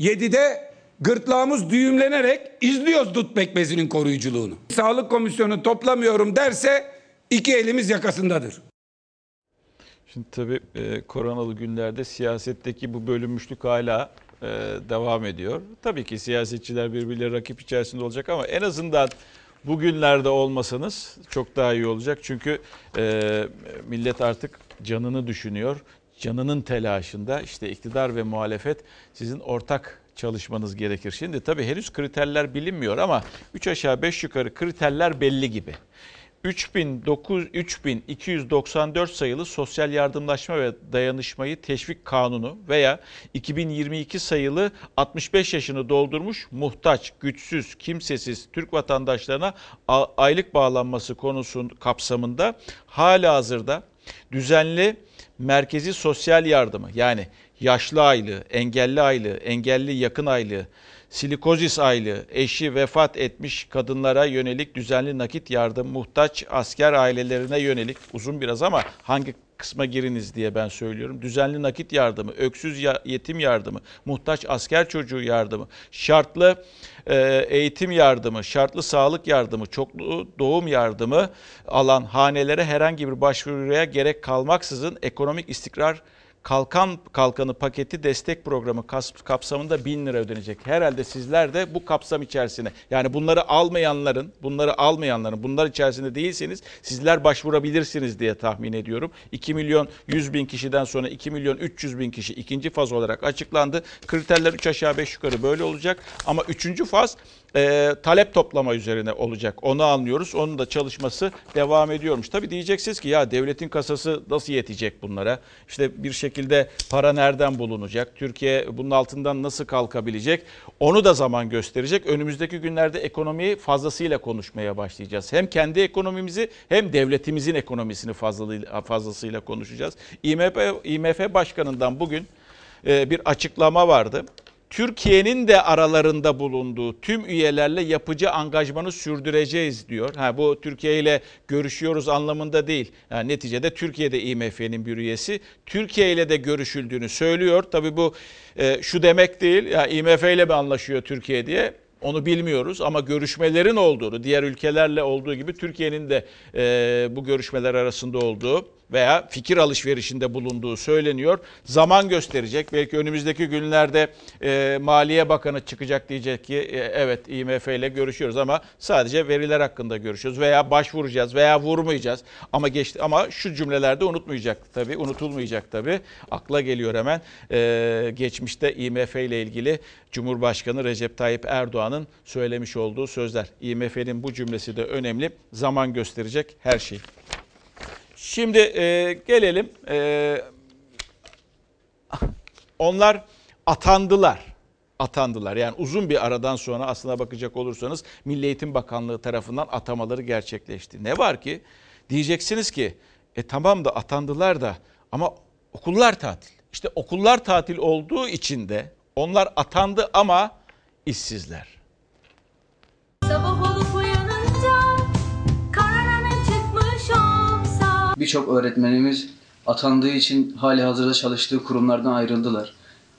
7'de gırtlağımız düğümlenerek izliyoruz dut pekmezinin koruyuculuğunu. Sağlık Komisyonu toplamıyorum derse iki elimiz yakasındadır. Şimdi tabii e, koronalı günlerde siyasetteki bu bölünmüşlük hala e, devam ediyor. Tabii ki siyasetçiler birbirleri rakip içerisinde olacak ama en azından bugünlerde olmasanız çok daha iyi olacak. Çünkü e, millet artık canını düşünüyor. Canının telaşında işte iktidar ve muhalefet sizin ortak çalışmanız gerekir. Şimdi tabii henüz kriterler bilinmiyor ama 3 aşağı 5 yukarı kriterler belli gibi. 3900 3294 sayılı Sosyal Yardımlaşma ve Dayanışmayı Teşvik Kanunu veya 2022 sayılı 65 yaşını doldurmuş muhtaç, güçsüz, kimsesiz Türk vatandaşlarına aylık bağlanması konusunun kapsamında hala hazırda düzenli merkezi sosyal yardımı yani yaşlı aylığı, engelli aylığı, engelli yakın aylığı, silikozis aylığı, eşi vefat etmiş kadınlara yönelik düzenli nakit yardım, muhtaç asker ailelerine yönelik uzun biraz ama hangi kısma giriniz diye ben söylüyorum. Düzenli nakit yardımı, öksüz yetim yardımı, muhtaç asker çocuğu yardımı, şartlı e, eğitim yardımı, şartlı sağlık yardımı, çoklu doğum yardımı alan hanelere herhangi bir başvuruya gerek kalmaksızın ekonomik istikrar Kalkan Kalkanı paketi destek programı kapsamında 1000 lira ödenecek. Herhalde sizler de bu kapsam içerisine yani bunları almayanların, bunları almayanların, bunlar içerisinde değilseniz sizler başvurabilirsiniz diye tahmin ediyorum. 2 milyon 100 bin kişiden sonra 2 milyon 300 bin kişi ikinci faz olarak açıklandı. Kriterler 3 aşağı 5 yukarı böyle olacak ama üçüncü faz e, talep toplama üzerine olacak. Onu anlıyoruz. Onun da çalışması devam ediyormuş. Tabii diyeceksiniz ki ya devletin kasası nasıl yetecek bunlara? İşte bir şekilde para nereden bulunacak? Türkiye bunun altından nasıl kalkabilecek? Onu da zaman gösterecek. Önümüzdeki günlerde ekonomiyi fazlasıyla konuşmaya başlayacağız. Hem kendi ekonomimizi hem devletimizin ekonomisini fazlasıyla konuşacağız. IMF, IMF Başkanı'ndan bugün e, bir açıklama vardı. Türkiye'nin de aralarında bulunduğu tüm üyelerle yapıcı angajmanı sürdüreceğiz diyor. Ha bu Türkiye ile görüşüyoruz anlamında değil. Yani neticede Türkiye'de IMF'nin bir üyesi. Türkiye ile de görüşüldüğünü söylüyor. Tabii bu e, şu demek değil. Ya IMF ile mi anlaşıyor Türkiye diye? Onu bilmiyoruz ama görüşmelerin olduğunu, diğer ülkelerle olduğu gibi Türkiye'nin de e, bu görüşmeler arasında olduğu veya fikir alışverişinde bulunduğu söyleniyor. Zaman gösterecek. Belki önümüzdeki günlerde e, Maliye Bakanı çıkacak diyecek ki e, evet IMF ile görüşüyoruz ama sadece veriler hakkında görüşüyoruz veya başvuracağız veya vurmayacağız. Ama geçti ama şu cümlelerde unutmayacak tabii, unutulmayacak tabii. Akla geliyor hemen. E, geçmişte IMF ile ilgili Cumhurbaşkanı Recep Tayyip Erdoğan'ın söylemiş olduğu sözler. IMF'nin bu cümlesi de önemli. Zaman gösterecek her şey. Şimdi e, gelelim. E, onlar atandılar. Atandılar. Yani uzun bir aradan sonra aslına bakacak olursanız Milli Eğitim Bakanlığı tarafından atamaları gerçekleşti. Ne var ki? Diyeceksiniz ki e tamam da atandılar da ama okullar tatil. İşte okullar tatil olduğu için de onlar atandı ama işsizler. Birçok öğretmenimiz atandığı için hali hazırda çalıştığı kurumlardan ayrıldılar.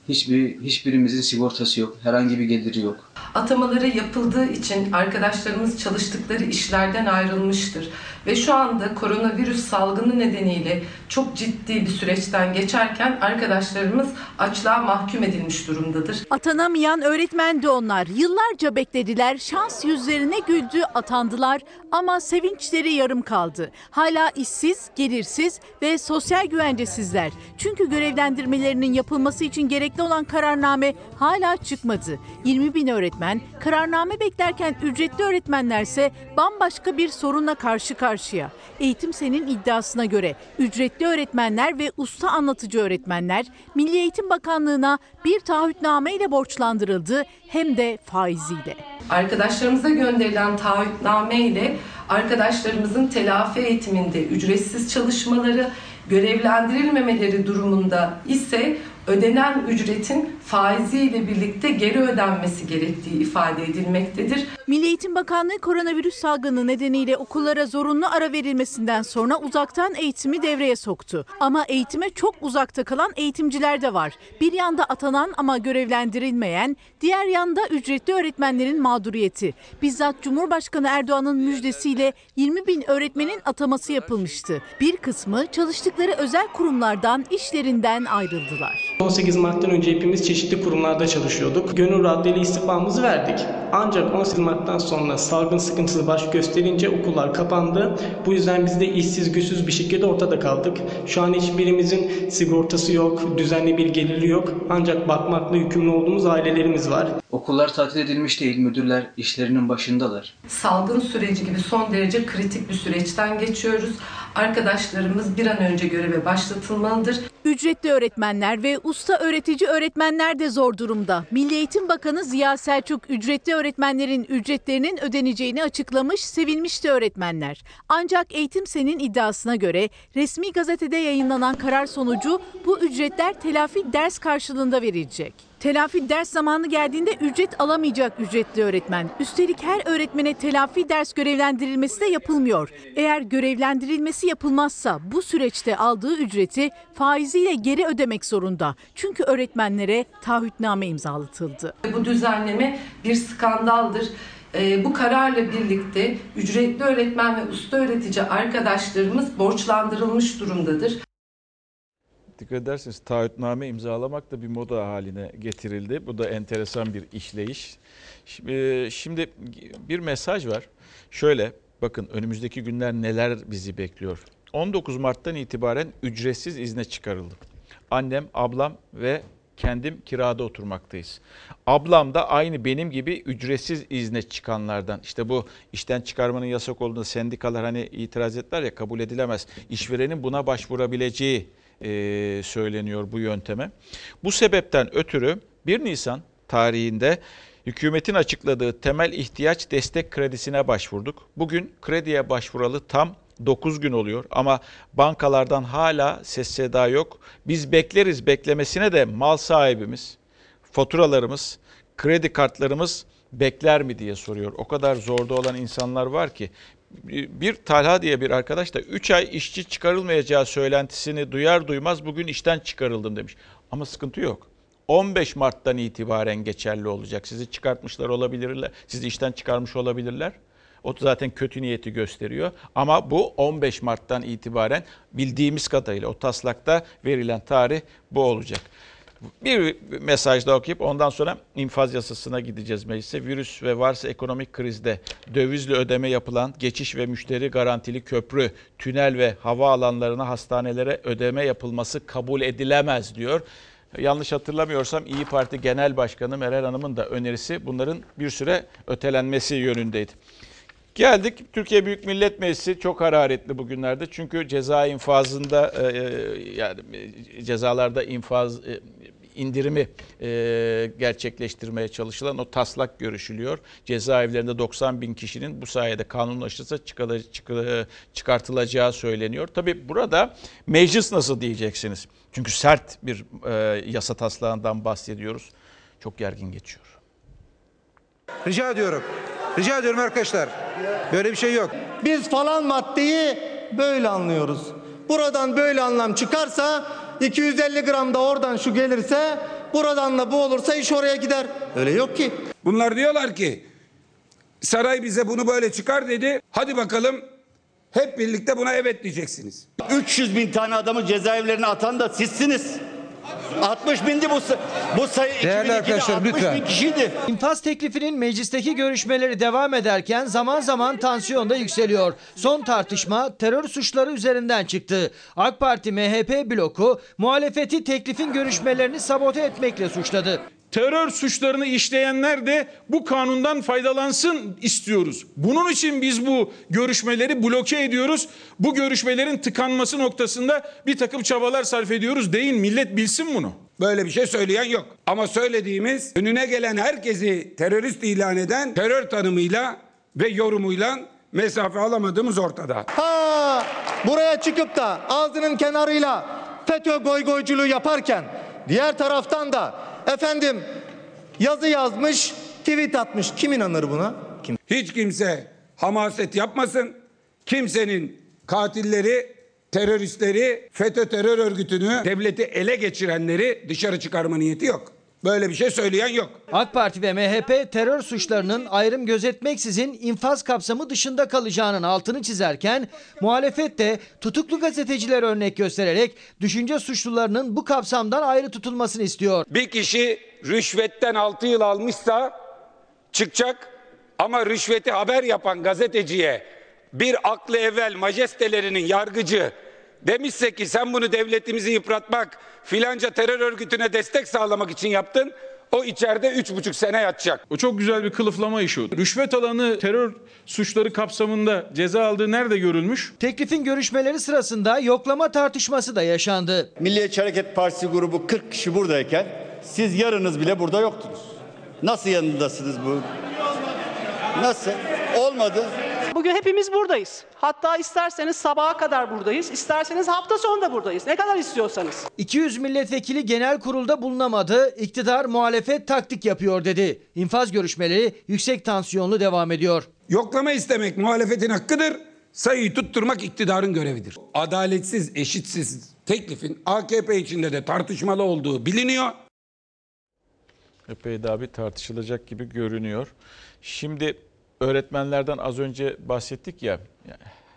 Hiçbir hiçbirimizin sigortası yok, herhangi bir geliri yok. Atamaları yapıldığı için arkadaşlarımız çalıştıkları işlerden ayrılmıştır ve şu anda koronavirüs salgını nedeniyle çok ciddi bir süreçten geçerken arkadaşlarımız açlığa mahkum edilmiş durumdadır. Atanamayan öğretmen de onlar. Yıllarca beklediler, şans yüzlerine güldü, atandılar ama sevinçleri yarım kaldı. Hala işsiz, gelirsiz ve sosyal güvencesizler. Çünkü görevlendirmelerinin yapılması için gerekli olan kararname hala çıkmadı. 20 bin öğretmen, kararname beklerken ücretli öğretmenlerse bambaşka bir sorunla karşı karşıya. Eğitim Sen'in iddiasına göre ücretli öğretmenler ve usta anlatıcı öğretmenler Milli Eğitim Bakanlığı'na bir taahhütname ile borçlandırıldı hem de faiziyle. Arkadaşlarımıza gönderilen taahhütname ile arkadaşlarımızın telafi eğitiminde ücretsiz çalışmaları, Görevlendirilmemeleri durumunda ise ödenen ücretin faiziyle birlikte geri ödenmesi gerektiği ifade edilmektedir. Milli Eğitim Bakanlığı koronavirüs salgını nedeniyle okullara zorunlu ara verilmesinden sonra uzaktan eğitimi devreye soktu. Ama eğitime çok uzakta kalan eğitimciler de var. Bir yanda atanan ama görevlendirilmeyen, diğer yanda ücretli öğretmenlerin mağduriyeti. Bizzat Cumhurbaşkanı Erdoğan'ın müjdesiyle 20 bin öğretmenin ataması yapılmıştı. Bir kısmı çalıştıkları özel kurumlardan, işlerinden ayrıldılar. 18 Mart'tan önce hepimiz çeşitli kurumlarda çalışıyorduk. Gönül raddıyla istifamızı verdik. Ancak 18 Mart'tan sonra salgın sıkıntısı baş gösterince okullar kapandı. Bu yüzden biz de işsiz güçsüz bir şekilde ortada kaldık. Şu an hiçbirimizin sigortası yok, düzenli bir geliri yok. Ancak bakmakla yükümlü olduğumuz ailelerimiz var. Okullar tatil edilmiş değil, müdürler işlerinin başındalar. Salgın süreci gibi son derece kritik bir süreçten geçiyoruz. Arkadaşlarımız bir an önce göreve başlatılmalıdır. Ücretli öğretmenler ve usta öğretici öğretmenler de zor durumda. Milli Eğitim Bakanı Ziya Selçuk ücretli öğretmenlerin ücretlerinin ödeneceğini açıklamış, sevinmişti öğretmenler. Ancak Eğitim Sen'in iddiasına göre resmi gazetede yayınlanan karar sonucu bu ücretler telafi ders karşılığında verilecek. Telafi ders zamanı geldiğinde ücret alamayacak ücretli öğretmen. Üstelik her öğretmene telafi ders görevlendirilmesi de yapılmıyor. Eğer görevlendirilmesi yapılmazsa bu süreçte aldığı ücreti faiziyle geri ödemek zorunda. Çünkü öğretmenlere taahhütname imzalatıldı. Bu düzenleme bir skandaldır. Ee, bu kararla birlikte ücretli öğretmen ve usta öğretici arkadaşlarımız borçlandırılmış durumdadır. Dikkat ederseniz taahhütname imzalamak da bir moda haline getirildi. Bu da enteresan bir işleyiş. Şimdi, şimdi bir mesaj var. Şöyle bakın önümüzdeki günler neler bizi bekliyor. 19 Mart'tan itibaren ücretsiz izne çıkarıldım. Annem, ablam ve kendim kirada oturmaktayız. Ablam da aynı benim gibi ücretsiz izne çıkanlardan. İşte bu işten çıkarmanın yasak olduğunda sendikalar hani itiraz ettiler ya kabul edilemez. İşverenin buna başvurabileceği e, söyleniyor bu yönteme. Bu sebepten ötürü 1 Nisan tarihinde hükümetin açıkladığı temel ihtiyaç destek kredisine başvurduk. Bugün krediye başvuralı tam 9 gün oluyor ama bankalardan hala ses seda yok. Biz bekleriz beklemesine de mal sahibimiz, faturalarımız, kredi kartlarımız bekler mi diye soruyor. O kadar zorda olan insanlar var ki bir Talha diye bir arkadaş da 3 ay işçi çıkarılmayacağı söylentisini duyar duymaz bugün işten çıkarıldım demiş. Ama sıkıntı yok. 15 Mart'tan itibaren geçerli olacak. Sizi çıkartmışlar olabilirler. Sizi işten çıkarmış olabilirler. O zaten kötü niyeti gösteriyor. Ama bu 15 Mart'tan itibaren bildiğimiz kadarıyla o taslakta verilen tarih bu olacak. Bir mesaj daha okuyup ondan sonra infaz yasasına gideceğiz meclise. Virüs ve varsa ekonomik krizde dövizle ödeme yapılan geçiş ve müşteri garantili köprü, tünel ve hava alanlarına hastanelere ödeme yapılması kabul edilemez diyor. Yanlış hatırlamıyorsam İyi Parti Genel Başkanı Meral Hanım'ın da önerisi bunların bir süre ötelenmesi yönündeydi. Geldik Türkiye Büyük Millet Meclisi çok hararetli bugünlerde çünkü ceza infazında e, yani cezalarda infaz e, indirimi e, gerçekleştirmeye çalışılan o taslak görüşülüyor. Cezaevlerinde 90 bin kişinin bu sayede kanunlaşırsa çıkartılacağı söyleniyor. Tabi burada meclis nasıl diyeceksiniz? Çünkü sert bir e, yasa taslağından bahsediyoruz. Çok gergin geçiyor. Rica ediyorum. Rica ediyorum arkadaşlar. Böyle bir şey yok. Biz falan maddeyi böyle anlıyoruz. Buradan böyle anlam çıkarsa 250 gram da oradan şu gelirse buradan da bu olursa iş oraya gider. Öyle yok ki. Bunlar diyorlar ki saray bize bunu böyle çıkar dedi. Hadi bakalım hep birlikte buna evet diyeceksiniz. 300 bin tane adamı cezaevlerine atan da sizsiniz. 60 bindi bu, bu sayı Değerli 2002'de arkadaşlar, 60 lütfen. bin kişiydi. İnfaz teklifinin meclisteki görüşmeleri devam ederken zaman zaman tansiyon da yükseliyor. Son tartışma terör suçları üzerinden çıktı. AK Parti MHP bloku muhalefeti teklifin görüşmelerini sabote etmekle suçladı. Terör suçlarını işleyenler de bu kanundan faydalansın istiyoruz. Bunun için biz bu görüşmeleri bloke ediyoruz. Bu görüşmelerin tıkanması noktasında bir takım çabalar sarf ediyoruz. Deyin millet bilsin bunu. Böyle bir şey söyleyen yok. Ama söylediğimiz önüne gelen herkesi terörist ilan eden terör tanımıyla ve yorumuyla mesafe alamadığımız ortada. Ha buraya çıkıp da ağzının kenarıyla FETÖ goygoyculuğu yaparken diğer taraftan da efendim yazı yazmış, tweet atmış. Kim inanır buna? Kim? Hiç kimse hamaset yapmasın. Kimsenin katilleri, teröristleri, FETÖ terör örgütünü, devleti ele geçirenleri dışarı çıkarma niyeti yok. Böyle bir şey söyleyen yok. AK Parti ve MHP terör suçlarının ayrım gözetmeksizin infaz kapsamı dışında kalacağının altını çizerken muhalefet de tutuklu gazeteciler örnek göstererek düşünce suçlularının bu kapsamdan ayrı tutulmasını istiyor. Bir kişi rüşvetten 6 yıl almışsa çıkacak ama rüşveti haber yapan gazeteciye bir aklı evvel majestelerinin yargıcı demişse ki sen bunu devletimizi yıpratmak filanca terör örgütüne destek sağlamak için yaptın o içeride üç buçuk sene yatacak. O çok güzel bir kılıflama işi o. Rüşvet alanı terör suçları kapsamında ceza aldığı nerede görülmüş? Teklifin görüşmeleri sırasında yoklama tartışması da yaşandı. Milliyetçi Hareket Partisi grubu 40 kişi buradayken siz yarınız bile burada yoktunuz. Nasıl yanındasınız bu? Nasıl? Olmadı. Bugün hepimiz buradayız. Hatta isterseniz sabaha kadar buradayız. isterseniz hafta sonu da buradayız. Ne kadar istiyorsanız. 200 milletvekili genel kurulda bulunamadı. İktidar muhalefet taktik yapıyor dedi. İnfaz görüşmeleri yüksek tansiyonlu devam ediyor. Yoklama istemek muhalefetin hakkıdır. Sayıyı tutturmak iktidarın görevidir. Adaletsiz, eşitsiz teklifin AKP içinde de tartışmalı olduğu biliniyor. Epey daha bir tartışılacak gibi görünüyor. Şimdi öğretmenlerden az önce bahsettik ya.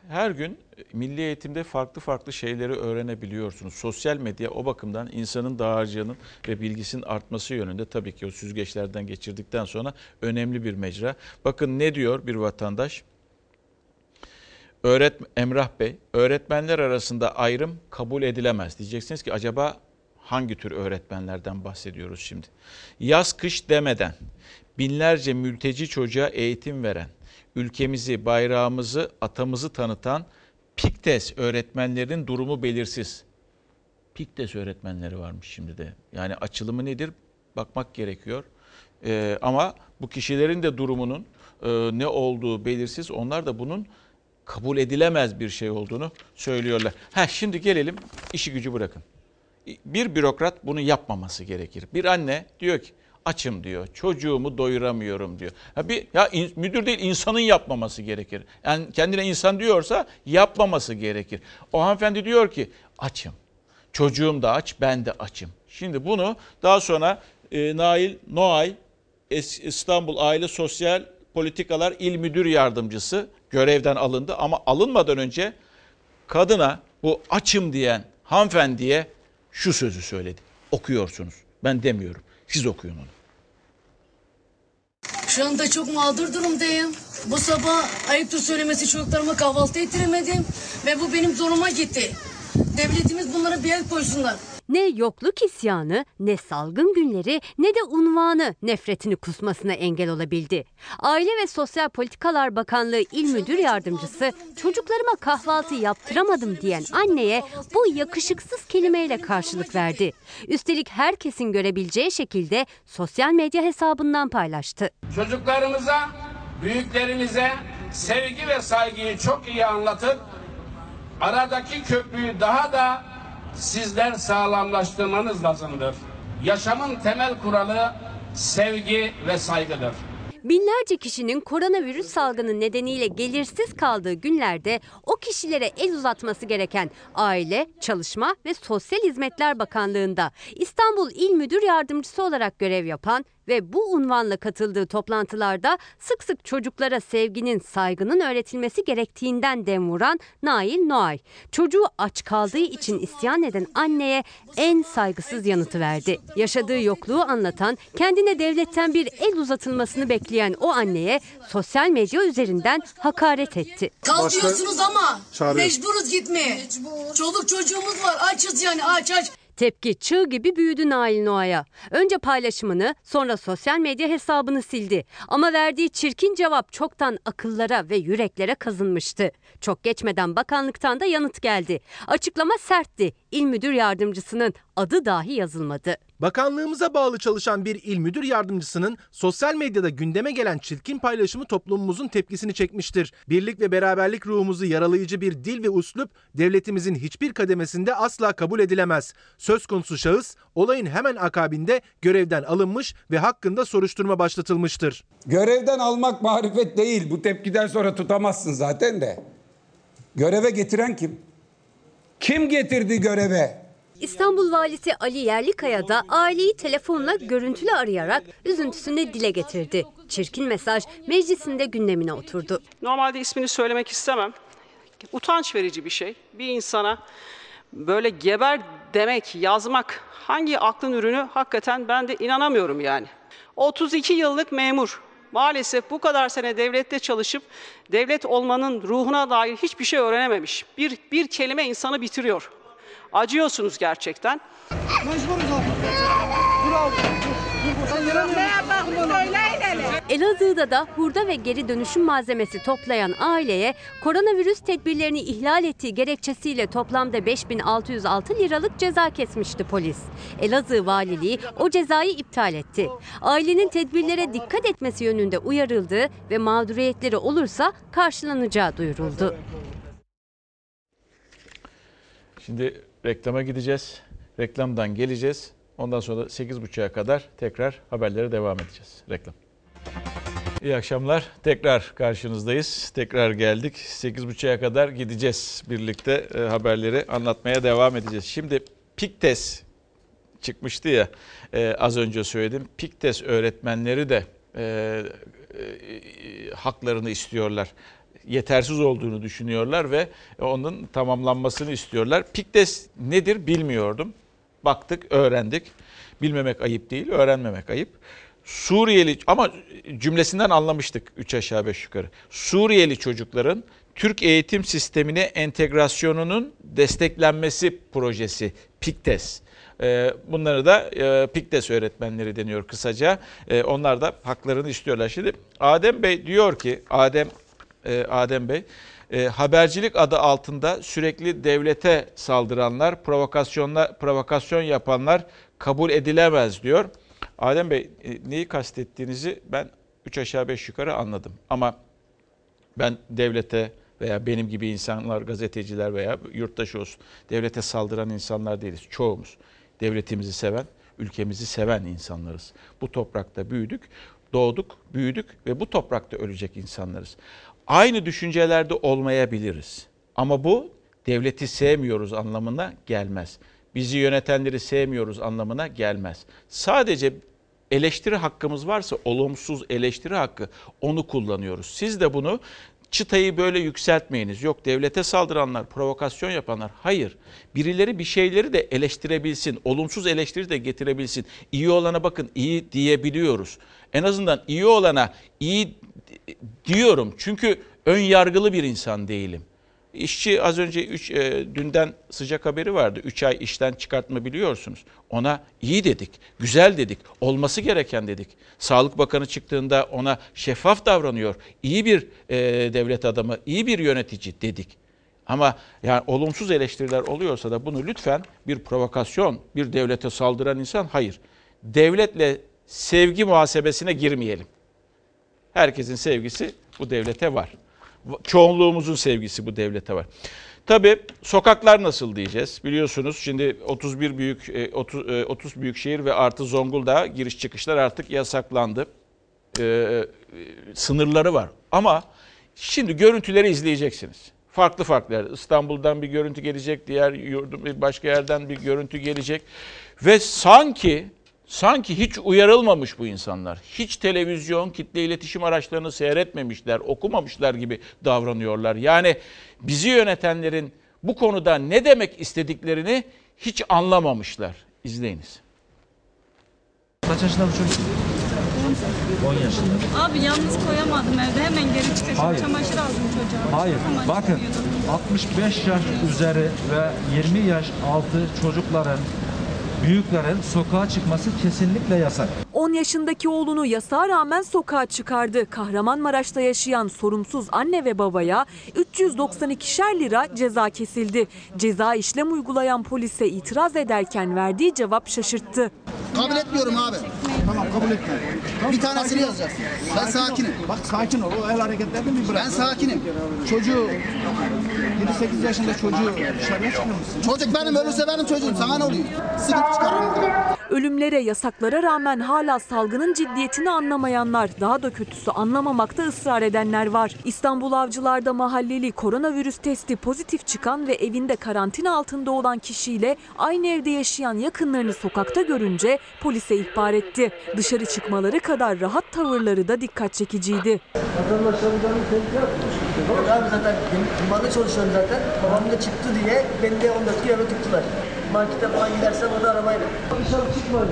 Her gün milli eğitimde farklı farklı şeyleri öğrenebiliyorsunuz. Sosyal medya o bakımdan insanın dağarcığının ve bilgisinin artması yönünde tabii ki o süzgeçlerden geçirdikten sonra önemli bir mecra. Bakın ne diyor bir vatandaş? Öğret Emrah Bey, öğretmenler arasında ayrım kabul edilemez. Diyeceksiniz ki acaba hangi tür öğretmenlerden bahsediyoruz şimdi? Yaz kış demeden binlerce mülteci çocuğa eğitim veren, ülkemizi, bayrağımızı, atamızı tanıtan Piktes öğretmenlerin durumu belirsiz. Piktes öğretmenleri varmış şimdi de. Yani açılımı nedir? Bakmak gerekiyor. Ee, ama bu kişilerin de durumunun e, ne olduğu belirsiz. Onlar da bunun kabul edilemez bir şey olduğunu söylüyorlar. Ha şimdi gelelim işi gücü bırakın. Bir bürokrat bunu yapmaması gerekir. Bir anne diyor ki açım diyor. Çocuğumu doyuramıyorum diyor. Ha bir ya in, müdür değil insanın yapmaması gerekir. Yani kendine insan diyorsa yapmaması gerekir. O hanımefendi diyor ki açım. Çocuğum da aç, ben de açım. Şimdi bunu daha sonra e, Nail Noay İstanbul Aile Sosyal Politikalar İl Müdür Yardımcısı görevden alındı ama alınmadan önce kadına bu açım diyen hanımefendiye şu sözü söyledi. Okuyorsunuz. Ben demiyorum. Siz okuyun onu. Şu anda çok mağdur durumdayım. Bu sabah ayıptır söylemesi çocuklarıma kahvaltı ettiremedim ve bu benim zoruma gitti. Devletimiz bunlara bir el koysunlar. Ne yokluk isyanı, ne salgın günleri, ne de unvanı nefretini kusmasına engel olabildi. Aile ve Sosyal Politikalar Bakanlığı İl Müdür Yardımcısı çocuklarıma kahvaltı yaptıramadım diyen anneye bu yakışıksız kelimeyle karşılık verdi. Üstelik herkesin görebileceği şekilde sosyal medya hesabından paylaştı. Çocuklarımıza, büyüklerimize sevgi ve saygıyı çok iyi anlatıp aradaki köprüyü daha da sizler sağlamlaştırmanız lazımdır. Yaşamın temel kuralı sevgi ve saygıdır. Binlerce kişinin koronavirüs salgını nedeniyle gelirsiz kaldığı günlerde o kişilere el uzatması gereken Aile, Çalışma ve Sosyal Hizmetler Bakanlığı'nda İstanbul İl Müdür Yardımcısı olarak görev yapan ve bu unvanla katıldığı toplantılarda sık sık çocuklara sevginin, saygının öğretilmesi gerektiğinden dem vuran Nail Noay, çocuğu aç kaldığı için isyan eden anneye en saygısız yanıtı verdi. Yaşadığı yokluğu anlatan, kendine devletten bir el uzatılmasını bekleyen o anneye sosyal medya üzerinden hakaret etti. Kalkıyorsunuz ama mecburuz gitmeye. Çoluk çocuğumuz var açız yani aç aç. Tepki çığ gibi büyüdü Nail Noa'ya. Önce paylaşımını sonra sosyal medya hesabını sildi. Ama verdiği çirkin cevap çoktan akıllara ve yüreklere kazınmıştı. Çok geçmeden bakanlıktan da yanıt geldi. Açıklama sertti. İl Müdür Yardımcısının adı dahi yazılmadı. Bakanlığımıza bağlı çalışan bir il müdür yardımcısının sosyal medyada gündeme gelen çirkin paylaşımı toplumumuzun tepkisini çekmiştir. Birlik ve beraberlik ruhumuzu yaralayıcı bir dil ve uslup devletimizin hiçbir kademesinde asla kabul edilemez. Söz konusu şahıs olayın hemen akabinde görevden alınmış ve hakkında soruşturma başlatılmıştır. Görevden almak marifet değil. Bu tepkiden sonra tutamazsın zaten de. Göreve getiren kim? Kim getirdi göreve? İstanbul Valisi Ali Yerlikaya da aileyi telefonla görüntülü arayarak üzüntüsünü dile getirdi. Çirkin mesaj meclisinde gündemine oturdu. Normalde ismini söylemek istemem. Utanç verici bir şey. Bir insana böyle geber demek, yazmak hangi aklın ürünü hakikaten ben de inanamıyorum yani. 32 yıllık memur. Maalesef bu kadar sene devlette çalışıp devlet olmanın ruhuna dair hiçbir şey öğrenememiş. Bir, bir kelime insanı bitiriyor. Acıyorsunuz gerçekten. Elazığ'da da hurda ve geri dönüşüm malzemesi toplayan aileye koronavirüs tedbirlerini ihlal ettiği gerekçesiyle toplamda 5606 liralık ceza kesmişti polis. Elazığ valiliği o cezayı iptal etti. Ailenin tedbirlere dikkat etmesi yönünde uyarıldı ve mağduriyetleri olursa karşılanacağı duyuruldu. Şimdi reklama gideceğiz. Reklamdan geleceğiz. Ondan sonra 8.30'a kadar tekrar haberlere devam edeceğiz. Reklam. İyi akşamlar. Tekrar karşınızdayız. Tekrar geldik. 8.30'a kadar gideceğiz. Birlikte e, haberleri anlatmaya devam edeceğiz. Şimdi Piktes çıkmıştı ya e, az önce söyledim. Piktes öğretmenleri de e, haklarını istiyorlar. Yetersiz olduğunu düşünüyorlar ve onun tamamlanmasını istiyorlar. Piktes nedir bilmiyordum. Baktık, öğrendik. Bilmemek ayıp değil, öğrenmemek ayıp. Suriyeli ama cümlesinden anlamıştık 3 aşağı 5 yukarı. Suriyeli çocukların Türk eğitim sistemine entegrasyonunun desteklenmesi projesi PIKTES. Ee, Bunları da e, PIKTES öğretmenleri deniyor kısaca. Ee, Onlar da haklarını istiyorlar. Şimdi Adem Bey diyor ki, Adem e, Adem Bey, e, habercilik adı altında sürekli devlete saldıranlar, provokasyonla provokasyon yapanlar kabul edilemez diyor. Adem Bey e, neyi kastettiğinizi ben 3 aşağı 5 yukarı anladım. Ama ben devlete veya benim gibi insanlar, gazeteciler veya yurttaş olsun, devlete saldıran insanlar değiliz. Çoğumuz devletimizi seven, ülkemizi seven insanlarız. Bu toprakta büyüdük, doğduk, büyüdük ve bu toprakta ölecek insanlarız. Aynı düşüncelerde olmayabiliriz. Ama bu devleti sevmiyoruz anlamına gelmez. Bizi yönetenleri sevmiyoruz anlamına gelmez. Sadece eleştiri hakkımız varsa olumsuz eleştiri hakkı onu kullanıyoruz. Siz de bunu çıtayı böyle yükseltmeyiniz. Yok devlete saldıranlar, provokasyon yapanlar. Hayır. Birileri bir şeyleri de eleştirebilsin. Olumsuz eleştiri de getirebilsin. İyi olana bakın iyi diyebiliyoruz. En azından iyi olana iyi diyorum. Çünkü ön yargılı bir insan değilim. İşçi az önce üç, e, dünden sıcak haberi vardı. 3 ay işten çıkartma biliyorsunuz. Ona iyi dedik, güzel dedik, olması gereken dedik. Sağlık Bakanı çıktığında ona şeffaf davranıyor. İyi bir e, devlet adamı, iyi bir yönetici dedik. Ama yani olumsuz eleştiriler oluyorsa da bunu lütfen bir provokasyon, bir devlete saldıran insan hayır. Devletle sevgi muhasebesine girmeyelim. Herkesin sevgisi bu devlete var. Çoğunluğumuzun sevgisi bu devlete var. Tabii sokaklar nasıl diyeceğiz? Biliyorsunuz şimdi 31 büyük 30, 30 büyük şehir ve artı Zonguldak'a giriş çıkışlar artık yasaklandı. Ee, sınırları var. Ama şimdi görüntüleri izleyeceksiniz. Farklı farklı yer. İstanbul'dan bir görüntü gelecek, diğer yurdum, başka yerden bir görüntü gelecek. Ve sanki Sanki hiç uyarılmamış bu insanlar. Hiç televizyon, kitle iletişim araçlarını seyretmemişler, okumamışlar gibi davranıyorlar. Yani bizi yönetenlerin bu konuda ne demek istediklerini hiç anlamamışlar. İzleyiniz. Kaç yaşında bu çocuk? 10 yaşında. Abi yalnız koyamadım evde hemen geri çıkacağım. Hayır. Çamaşır aldım çocuğa. Hayır. Çamaşır Bakın yıkıyordum. 65 yaş üzeri ve 20 yaş altı çocukların büyüklerin sokağa çıkması kesinlikle yasak. 10 yaşındaki oğlunu yasağa rağmen sokağa çıkardı. Kahramanmaraş'ta yaşayan sorumsuz anne ve babaya 392'şer lira ceza kesildi. Ceza işlem uygulayan polise itiraz ederken verdiği cevap şaşırttı. Kabul etmiyorum abi. Tamam kabul etme. Bir tanesini yazacağız. Ben sakinim. Bak sakin ol. O el hareketlerini bir bırak. Ben sakinim. Çocuğu 7-8 yaşında çocuğu dışarıya çıkarmışsın. Çocuk benim ölürse benim çocuğum. Sana ne oluyor? Sıkıntı çıkarırım. Ölümlere, yasaklara rağmen hala salgının ciddiyetini anlamayanlar, daha da kötüsü anlamamakta ısrar edenler var. İstanbul Avcılar'da mahalleli koronavirüs testi pozitif çıkan ve evinde karantina altında olan kişiyle aynı evde yaşayan yakınlarını sokakta görünce polise ihbar etti. Dışarı çıkmaları kadar rahat tavırları da dikkat çekiciydi. Vatandaşlarımızdan atmış. Yok abi zaten çalışıyorum zaten. Babam da çıktı diye beni de 14 gün tuttular. Markete falan gidersem o da arabayla. Dışarı çıkmayın.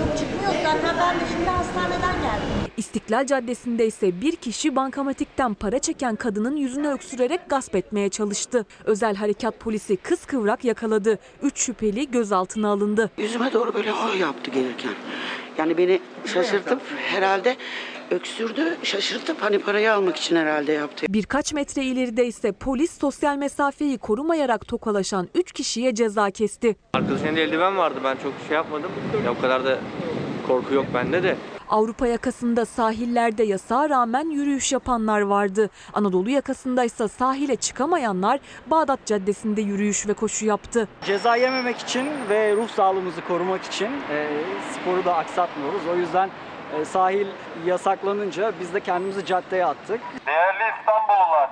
Yok çıkmıyoruz zaten ben de şimdi hastaneden geldim. İstiklal Caddesi'nde ise bir kişi bankamatikten para çeken kadının yüzüne öksürerek gasp etmeye çalıştı. Özel harekat polisi kız kıvrak yakaladı. Üç şüpheli gözaltına alındı. Yüzüme doğru böyle ha yaptı gelirken. Yani beni şaşırtıp herhalde öksürdü, şaşırtıp hani parayı almak için herhalde yaptı. Birkaç metre ileride ise polis sosyal mesafeyi korumayarak tokalaşan 3 kişiye ceza kesti. Arkadaşın eldiven vardı ben çok şey yapmadım. Ya o kadar da korku yok bende de. Avrupa yakasında sahillerde yasağa rağmen yürüyüş yapanlar vardı. Anadolu yakasında ise sahile çıkamayanlar Bağdat Caddesi'nde yürüyüş ve koşu yaptı. Ceza yememek için ve ruh sağlığımızı korumak için e, sporu da aksatmıyoruz. O yüzden e, sahil yasaklanınca biz de kendimizi caddeye attık. Değerli İstanbullular,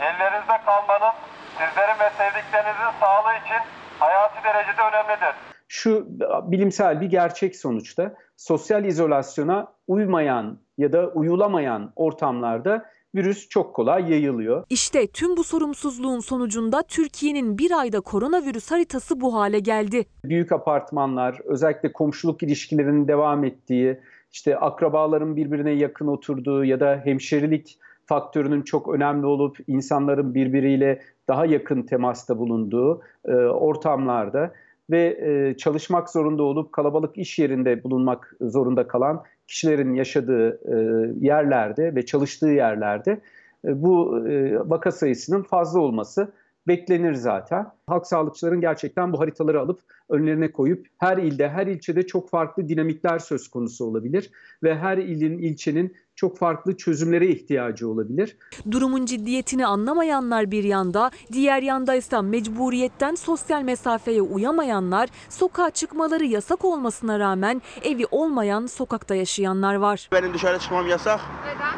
ellerinizde kalmanın sizlerin ve sevdiklerinizin sağlığı için hayati derecede önemlidir. Şu bilimsel bir gerçek sonuçta sosyal izolasyona uymayan ya da uyulamayan ortamlarda virüs çok kolay yayılıyor. İşte tüm bu sorumsuzluğun sonucunda Türkiye'nin bir ayda koronavirüs haritası bu hale geldi. Büyük apartmanlar, özellikle komşuluk ilişkilerinin devam ettiği, işte akrabaların birbirine yakın oturduğu ya da hemşerilik faktörünün çok önemli olup insanların birbiriyle daha yakın temasta bulunduğu e, ortamlarda ve e, çalışmak zorunda olup kalabalık iş yerinde bulunmak zorunda kalan kişilerin yaşadığı e, yerlerde ve çalıştığı yerlerde e, bu e, vaka sayısının fazla olması beklenir zaten. Halk sağlıkçıların gerçekten bu haritaları alıp önlerine koyup her ilde, her ilçede çok farklı dinamikler söz konusu olabilir ve her ilin, ilçenin çok farklı çözümlere ihtiyacı olabilir. Durumun ciddiyetini anlamayanlar bir yanda, diğer yanda ise mecburiyetten sosyal mesafeye uyamayanlar, sokağa çıkmaları yasak olmasına rağmen evi olmayan sokakta yaşayanlar var. Benim dışarı çıkmam yasak.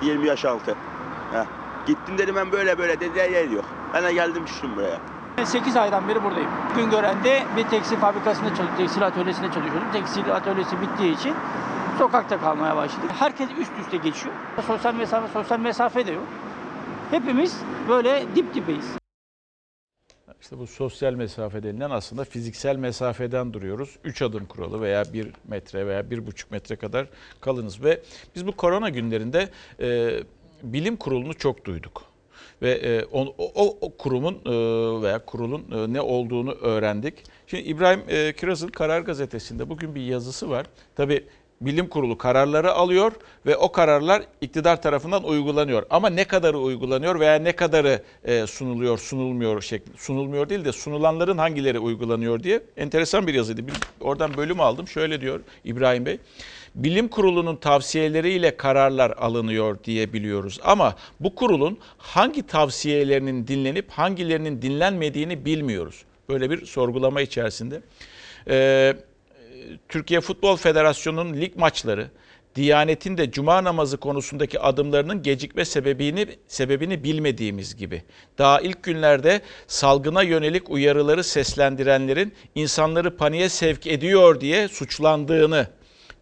Neden? 20 yaş altı. Heh. Gittim dedim ben böyle böyle dediler yer yok. Ben de geldim düştüm buraya. 8 aydan beri buradayım. Güngören'de bir tekstil fabrikasında çalışıyordum, tekstil atölyesinde çalışıyordum. Tekstil atölyesi bittiği için sokakta kalmaya başladık. Herkes üst üste geçiyor. Sosyal mesafe, sosyal mesafe de yok. Hepimiz böyle dip dibeyiz. İşte bu sosyal mesafe denilen aslında fiziksel mesafeden duruyoruz. 3 adım kuralı veya 1 metre veya 1,5 metre kadar kalınız. Ve biz bu korona günlerinde e, bilim kurulunu çok duyduk. Ve e, o, o, o kurumun e, veya kurulun e, ne olduğunu öğrendik. Şimdi İbrahim e, Kiraz'ın Karar Gazetesi'nde bugün bir yazısı var. Tabii bilim kurulu kararları alıyor ve o kararlar iktidar tarafından uygulanıyor. Ama ne kadarı uygulanıyor veya ne kadarı e, sunuluyor, sunulmuyor şekli, sunulmuyor değil de sunulanların hangileri uygulanıyor diye enteresan bir yazıydı. Bir, oradan bölüm aldım. Şöyle diyor İbrahim Bey. Bilim kurulunun tavsiyeleriyle kararlar alınıyor diye biliyoruz. Ama bu kurulun hangi tavsiyelerinin dinlenip hangilerinin dinlenmediğini bilmiyoruz. Böyle bir sorgulama içerisinde. Ee, Türkiye Futbol Federasyonu'nun lig maçları, Diyanet'in de cuma namazı konusundaki adımlarının gecikme sebebini sebebini bilmediğimiz gibi. Daha ilk günlerde salgına yönelik uyarıları seslendirenlerin insanları paniğe sevk ediyor diye suçlandığını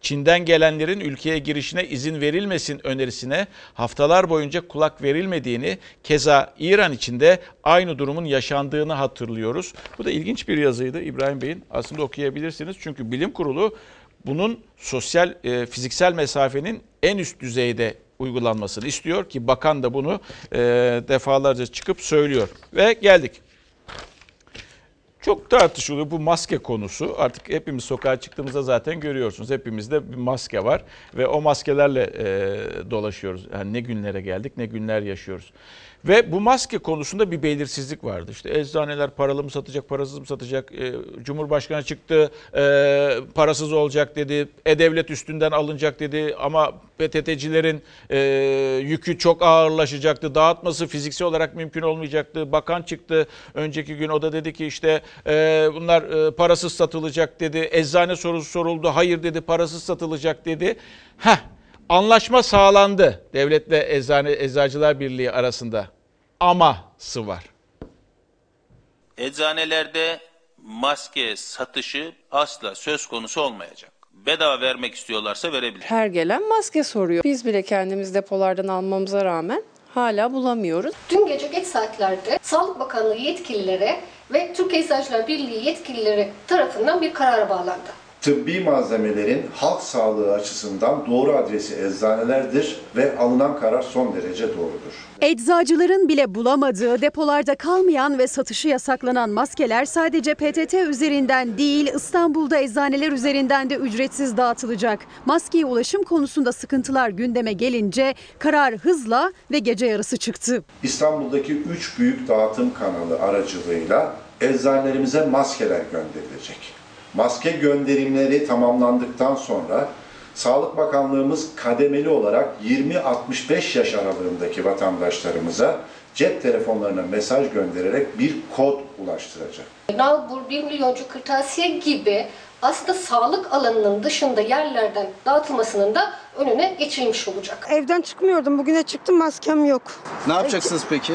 Çin'den gelenlerin ülkeye girişine izin verilmesin önerisine haftalar boyunca kulak verilmediğini, keza İran içinde aynı durumun yaşandığını hatırlıyoruz. Bu da ilginç bir yazıydı İbrahim Bey'in. Aslında okuyabilirsiniz çünkü bilim kurulu bunun sosyal, e, fiziksel mesafenin en üst düzeyde uygulanmasını istiyor ki bakan da bunu e, defalarca çıkıp söylüyor. Ve geldik. Çok tartışılıyor bu maske konusu. Artık hepimiz sokağa çıktığımızda zaten görüyorsunuz. Hepimizde bir maske var ve o maskelerle e, dolaşıyoruz. Yani ne günlere geldik, ne günler yaşıyoruz. Ve bu maske konusunda bir belirsizlik vardı. İşte eczaneler paralı mı satacak, parasız mı satacak? Ee, Cumhurbaşkanı çıktı, e, parasız olacak dedi. E-Devlet üstünden alınacak dedi. Ama PTT'cilerin e, yükü çok ağırlaşacaktı. Dağıtması fiziksel olarak mümkün olmayacaktı. Bakan çıktı önceki gün o da dedi ki işte e, bunlar e, parasız satılacak dedi. Eczane sorusu soruldu. Hayır dedi parasız satılacak dedi. Heh, anlaşma sağlandı devletle eczane eczacılar birliği arasında. Aması var. Eczanelerde maske satışı asla söz konusu olmayacak. Bedava vermek istiyorlarsa verebilir. Her gelen maske soruyor. Biz bile kendimiz depolardan almamıza rağmen hala bulamıyoruz. Dün gece geç saatlerde Sağlık Bakanlığı yetkilileri ve Türk Eczacılar Birliği yetkilileri tarafından bir karar bağlandı. Tıbbi malzemelerin halk sağlığı açısından doğru adresi eczanelerdir ve alınan karar son derece doğrudur. Eczacıların bile bulamadığı, depolarda kalmayan ve satışı yasaklanan maskeler sadece PTT üzerinden değil İstanbul'da eczaneler üzerinden de ücretsiz dağıtılacak. Maskeye ulaşım konusunda sıkıntılar gündeme gelince karar hızla ve gece yarısı çıktı. İstanbul'daki üç büyük dağıtım kanalı aracılığıyla eczanelerimize maskeler gönderilecek. Maske gönderimleri tamamlandıktan sonra Sağlık Bakanlığımız kademeli olarak 20-65 yaş aralığındaki vatandaşlarımıza cep telefonlarına mesaj göndererek bir kod ulaştıracak. Nalbur, 1 milyoncu kırtasiye gibi aslında sağlık alanının dışında yerlerden dağıtılmasının da önüne geçilmiş olacak. Evden çıkmıyordum. Bugüne çıktım maskem yok. Ne yapacaksınız peki?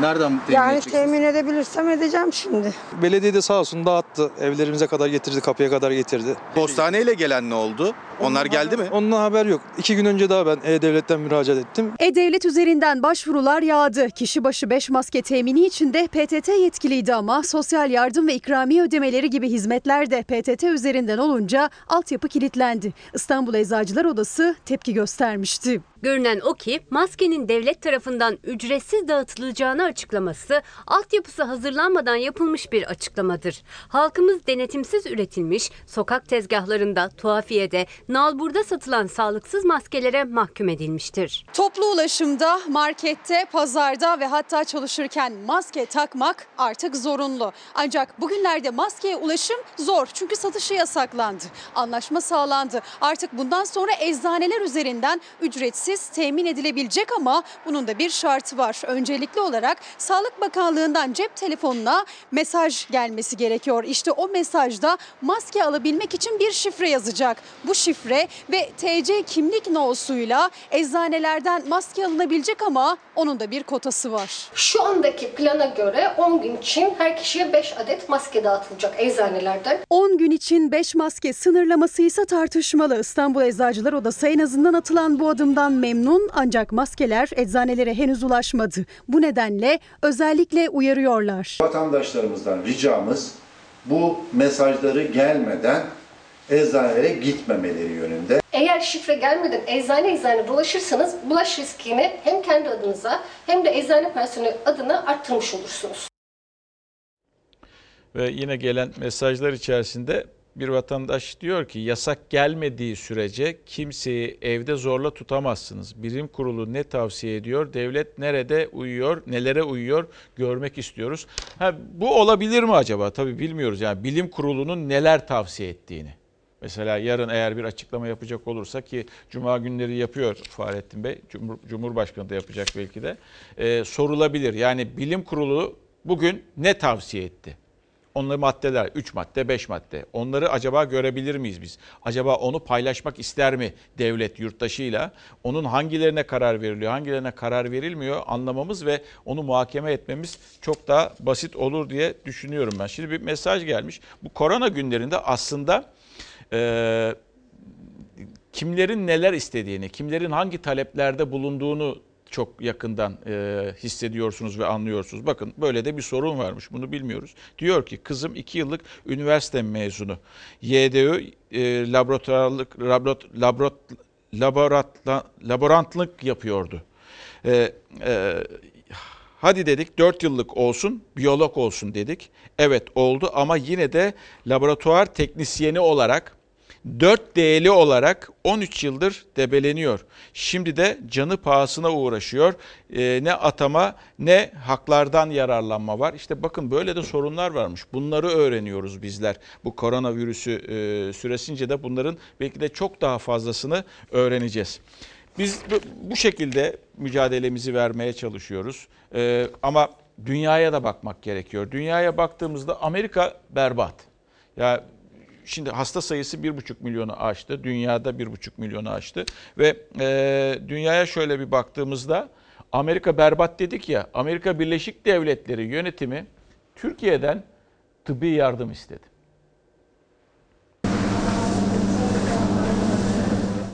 Nereden temin Yani edeceksiniz? temin edebilirsem edeceğim şimdi. Belediye de sağ olsun dağıttı. Evlerimize kadar getirdi, kapıya kadar getirdi. Postaneyle gelen ne oldu? Onlar geldi mi? Ondan haber yok. İki gün önce daha ben E-Devlet'ten müracaat ettim. E-Devlet üzerinden başvurular yağdı. Kişi başı 5 maske temini için de PTT yetkiliydi ama sosyal yardım ve ikramiye ödemeleri gibi hizmetler de PTT üzerinden olunca altyapı kilitlendi. İstanbul Eczacılar Odası tepki göstermişti. Görünen o ki maskenin devlet tarafından ücretsiz dağıtılacağını açıklaması altyapısı hazırlanmadan yapılmış bir açıklamadır. Halkımız denetimsiz üretilmiş, sokak tezgahlarında, tuhafiyede, nalburda satılan sağlıksız maskelere mahkum edilmiştir. Toplu ulaşımda, markette, pazarda ve hatta çalışırken maske takmak artık zorunlu. Ancak bugünlerde maskeye ulaşım zor çünkü satışı yasaklandı. Anlaşma sağlandı. Artık bundan sonra eczaneler üzerinden ücretsiz temin edilebilecek ama bunun da bir şartı var. Öncelikli olarak Sağlık Bakanlığı'ndan cep telefonuna mesaj gelmesi gerekiyor. İşte o mesajda maske alabilmek için bir şifre yazacak. Bu şifre ve TC kimlik nosuyla eczanelerden maske alınabilecek ama onun da bir kotası var. Şu andaki plana göre 10 gün için her kişiye 5 adet maske dağıtılacak eczanelerden. 10 gün için 5 maske sınırlaması ise tartışmalı. İstanbul Eczacılar Odası en azından atılan bu adımdan memnun ancak maskeler eczanelere henüz ulaşmadı. Bu nedenle özellikle uyarıyorlar. Vatandaşlarımızdan ricamız bu mesajları gelmeden eczanelere gitmemeleri yönünde. Eğer şifre gelmeden eczane eczane dolaşırsanız bulaş riskini hem kendi adınıza hem de eczane personeli adına arttırmış olursunuz. Ve yine gelen mesajlar içerisinde bir vatandaş diyor ki yasak gelmediği sürece kimseyi evde zorla tutamazsınız. Bilim kurulu ne tavsiye ediyor? Devlet nerede uyuyor? Nelere uyuyor? Görmek istiyoruz. Ha, bu olabilir mi acaba? Tabii bilmiyoruz. Yani bilim kurulunun neler tavsiye ettiğini. Mesela yarın eğer bir açıklama yapacak olursa ki Cuma günleri yapıyor Fahrettin Bey, Cumhur, Cumhurbaşkanı da yapacak belki de, e, sorulabilir. Yani bilim kurulu bugün ne tavsiye etti? Onları maddeler, 3 madde, 5 madde. Onları acaba görebilir miyiz biz? Acaba onu paylaşmak ister mi devlet yurttaşıyla? Onun hangilerine karar veriliyor, hangilerine karar verilmiyor anlamamız ve onu muhakeme etmemiz çok daha basit olur diye düşünüyorum ben. Şimdi bir mesaj gelmiş. Bu korona günlerinde aslında e, kimlerin neler istediğini, kimlerin hangi taleplerde bulunduğunu çok yakından e, hissediyorsunuz ve anlıyorsunuz. Bakın böyle de bir sorun varmış bunu bilmiyoruz. Diyor ki kızım 2 yıllık üniversite mezunu. YDÜ e, laboratuvarlık laborat, laborat, laboratla, laborantlık yapıyordu. E, e, hadi dedik 4 yıllık olsun biyolog olsun dedik. Evet oldu ama yine de laboratuvar teknisyeni olarak 4D'li olarak 13 yıldır debeleniyor. Şimdi de canı pahasına uğraşıyor. Ee, ne atama ne haklardan yararlanma var. İşte bakın böyle de sorunlar varmış. Bunları öğreniyoruz bizler. Bu koronavirüsü e, süresince de bunların belki de çok daha fazlasını öğreneceğiz. Biz bu- şekilde mücadelemizi vermeye çalışıyoruz. Ee, ama dünyaya da bakmak gerekiyor. Dünyaya baktığımızda Amerika berbat. Ya şimdi hasta sayısı 1,5 milyonu aştı. Dünyada 1,5 milyonu aştı. Ve e, dünyaya şöyle bir baktığımızda Amerika berbat dedik ya. Amerika Birleşik Devletleri yönetimi Türkiye'den tıbbi yardım istedi.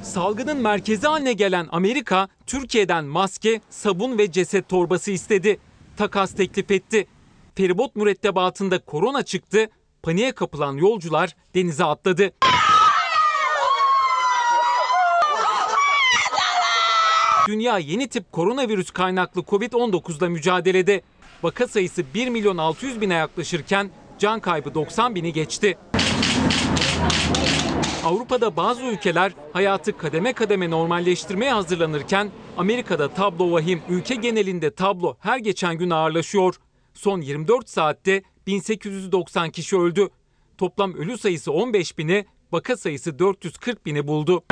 Salgının merkezi haline gelen Amerika, Türkiye'den maske, sabun ve ceset torbası istedi. Takas teklif etti. Feribot mürettebatında korona çıktı, paniğe kapılan yolcular denize atladı. Dünya yeni tip koronavirüs kaynaklı Covid-19'la mücadelede. Vaka sayısı 1 milyon 600 bine yaklaşırken can kaybı 90 bini geçti. Avrupa'da bazı ülkeler hayatı kademe kademe normalleştirmeye hazırlanırken Amerika'da tablo vahim. Ülke genelinde tablo her geçen gün ağırlaşıyor. Son 24 saatte 1890 kişi öldü. Toplam ölü sayısı 15 bini, vaka sayısı 440 bini buldu.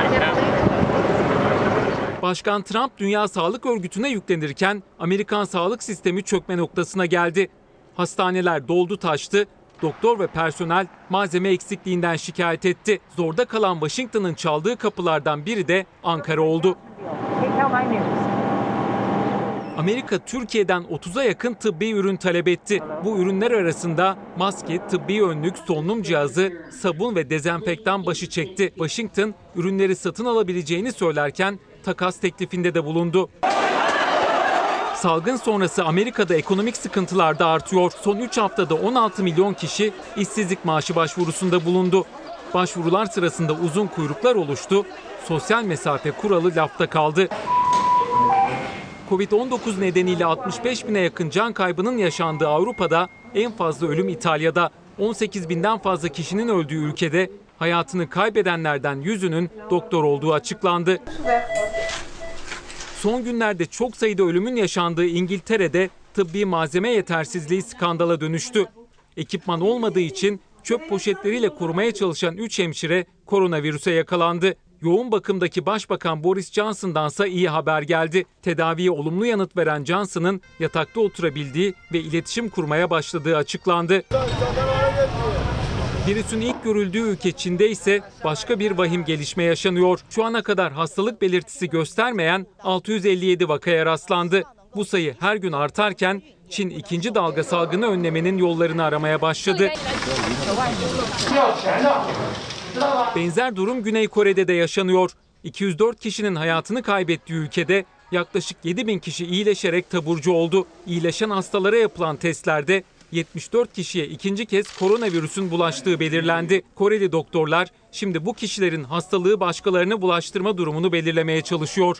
Başkan Trump Dünya Sağlık Örgütü'ne yüklenirken Amerikan sağlık sistemi çökme noktasına geldi. Hastaneler doldu taştı, doktor ve personel malzeme eksikliğinden şikayet etti. Zorda kalan Washington'ın çaldığı kapılardan biri de Ankara oldu. Amerika Türkiye'den 30'a yakın tıbbi ürün talep etti. Bu ürünler arasında maske, tıbbi önlük, solunum cihazı, sabun ve dezenfektan başı çekti. Washington ürünleri satın alabileceğini söylerken takas teklifinde de bulundu. Salgın sonrası Amerika'da ekonomik sıkıntılar da artıyor. Son 3 haftada 16 milyon kişi işsizlik maaşı başvurusunda bulundu. Başvurular sırasında uzun kuyruklar oluştu. Sosyal mesafe kuralı lafta kaldı. Covid-19 nedeniyle 65 bine yakın can kaybının yaşandığı Avrupa'da en fazla ölüm İtalya'da. 18 binden fazla kişinin öldüğü ülkede hayatını kaybedenlerden yüzünün doktor olduğu açıklandı. Son günlerde çok sayıda ölümün yaşandığı İngiltere'de tıbbi malzeme yetersizliği skandala dönüştü. Ekipman olmadığı için çöp poşetleriyle korumaya çalışan 3 hemşire koronavirüse yakalandı. Yoğun bakımdaki Başbakan Boris Johnson'dansa iyi haber geldi. Tedaviye olumlu yanıt veren Johnson'ın yatakta oturabildiği ve iletişim kurmaya başladığı açıklandı. Virüsün ilk görüldüğü ülke Çin'de ise başka bir vahim gelişme yaşanıyor. Şu ana kadar hastalık belirtisi göstermeyen 657 vakaya rastlandı. Bu sayı her gün artarken Çin ikinci dalga salgını önlemenin yollarını aramaya başladı. Benzer durum Güney Kore'de de yaşanıyor. 204 kişinin hayatını kaybettiği ülkede yaklaşık 7 bin kişi iyileşerek taburcu oldu. İyileşen hastalara yapılan testlerde 74 kişiye ikinci kez koronavirüsün bulaştığı belirlendi. Koreli doktorlar şimdi bu kişilerin hastalığı başkalarına bulaştırma durumunu belirlemeye çalışıyor.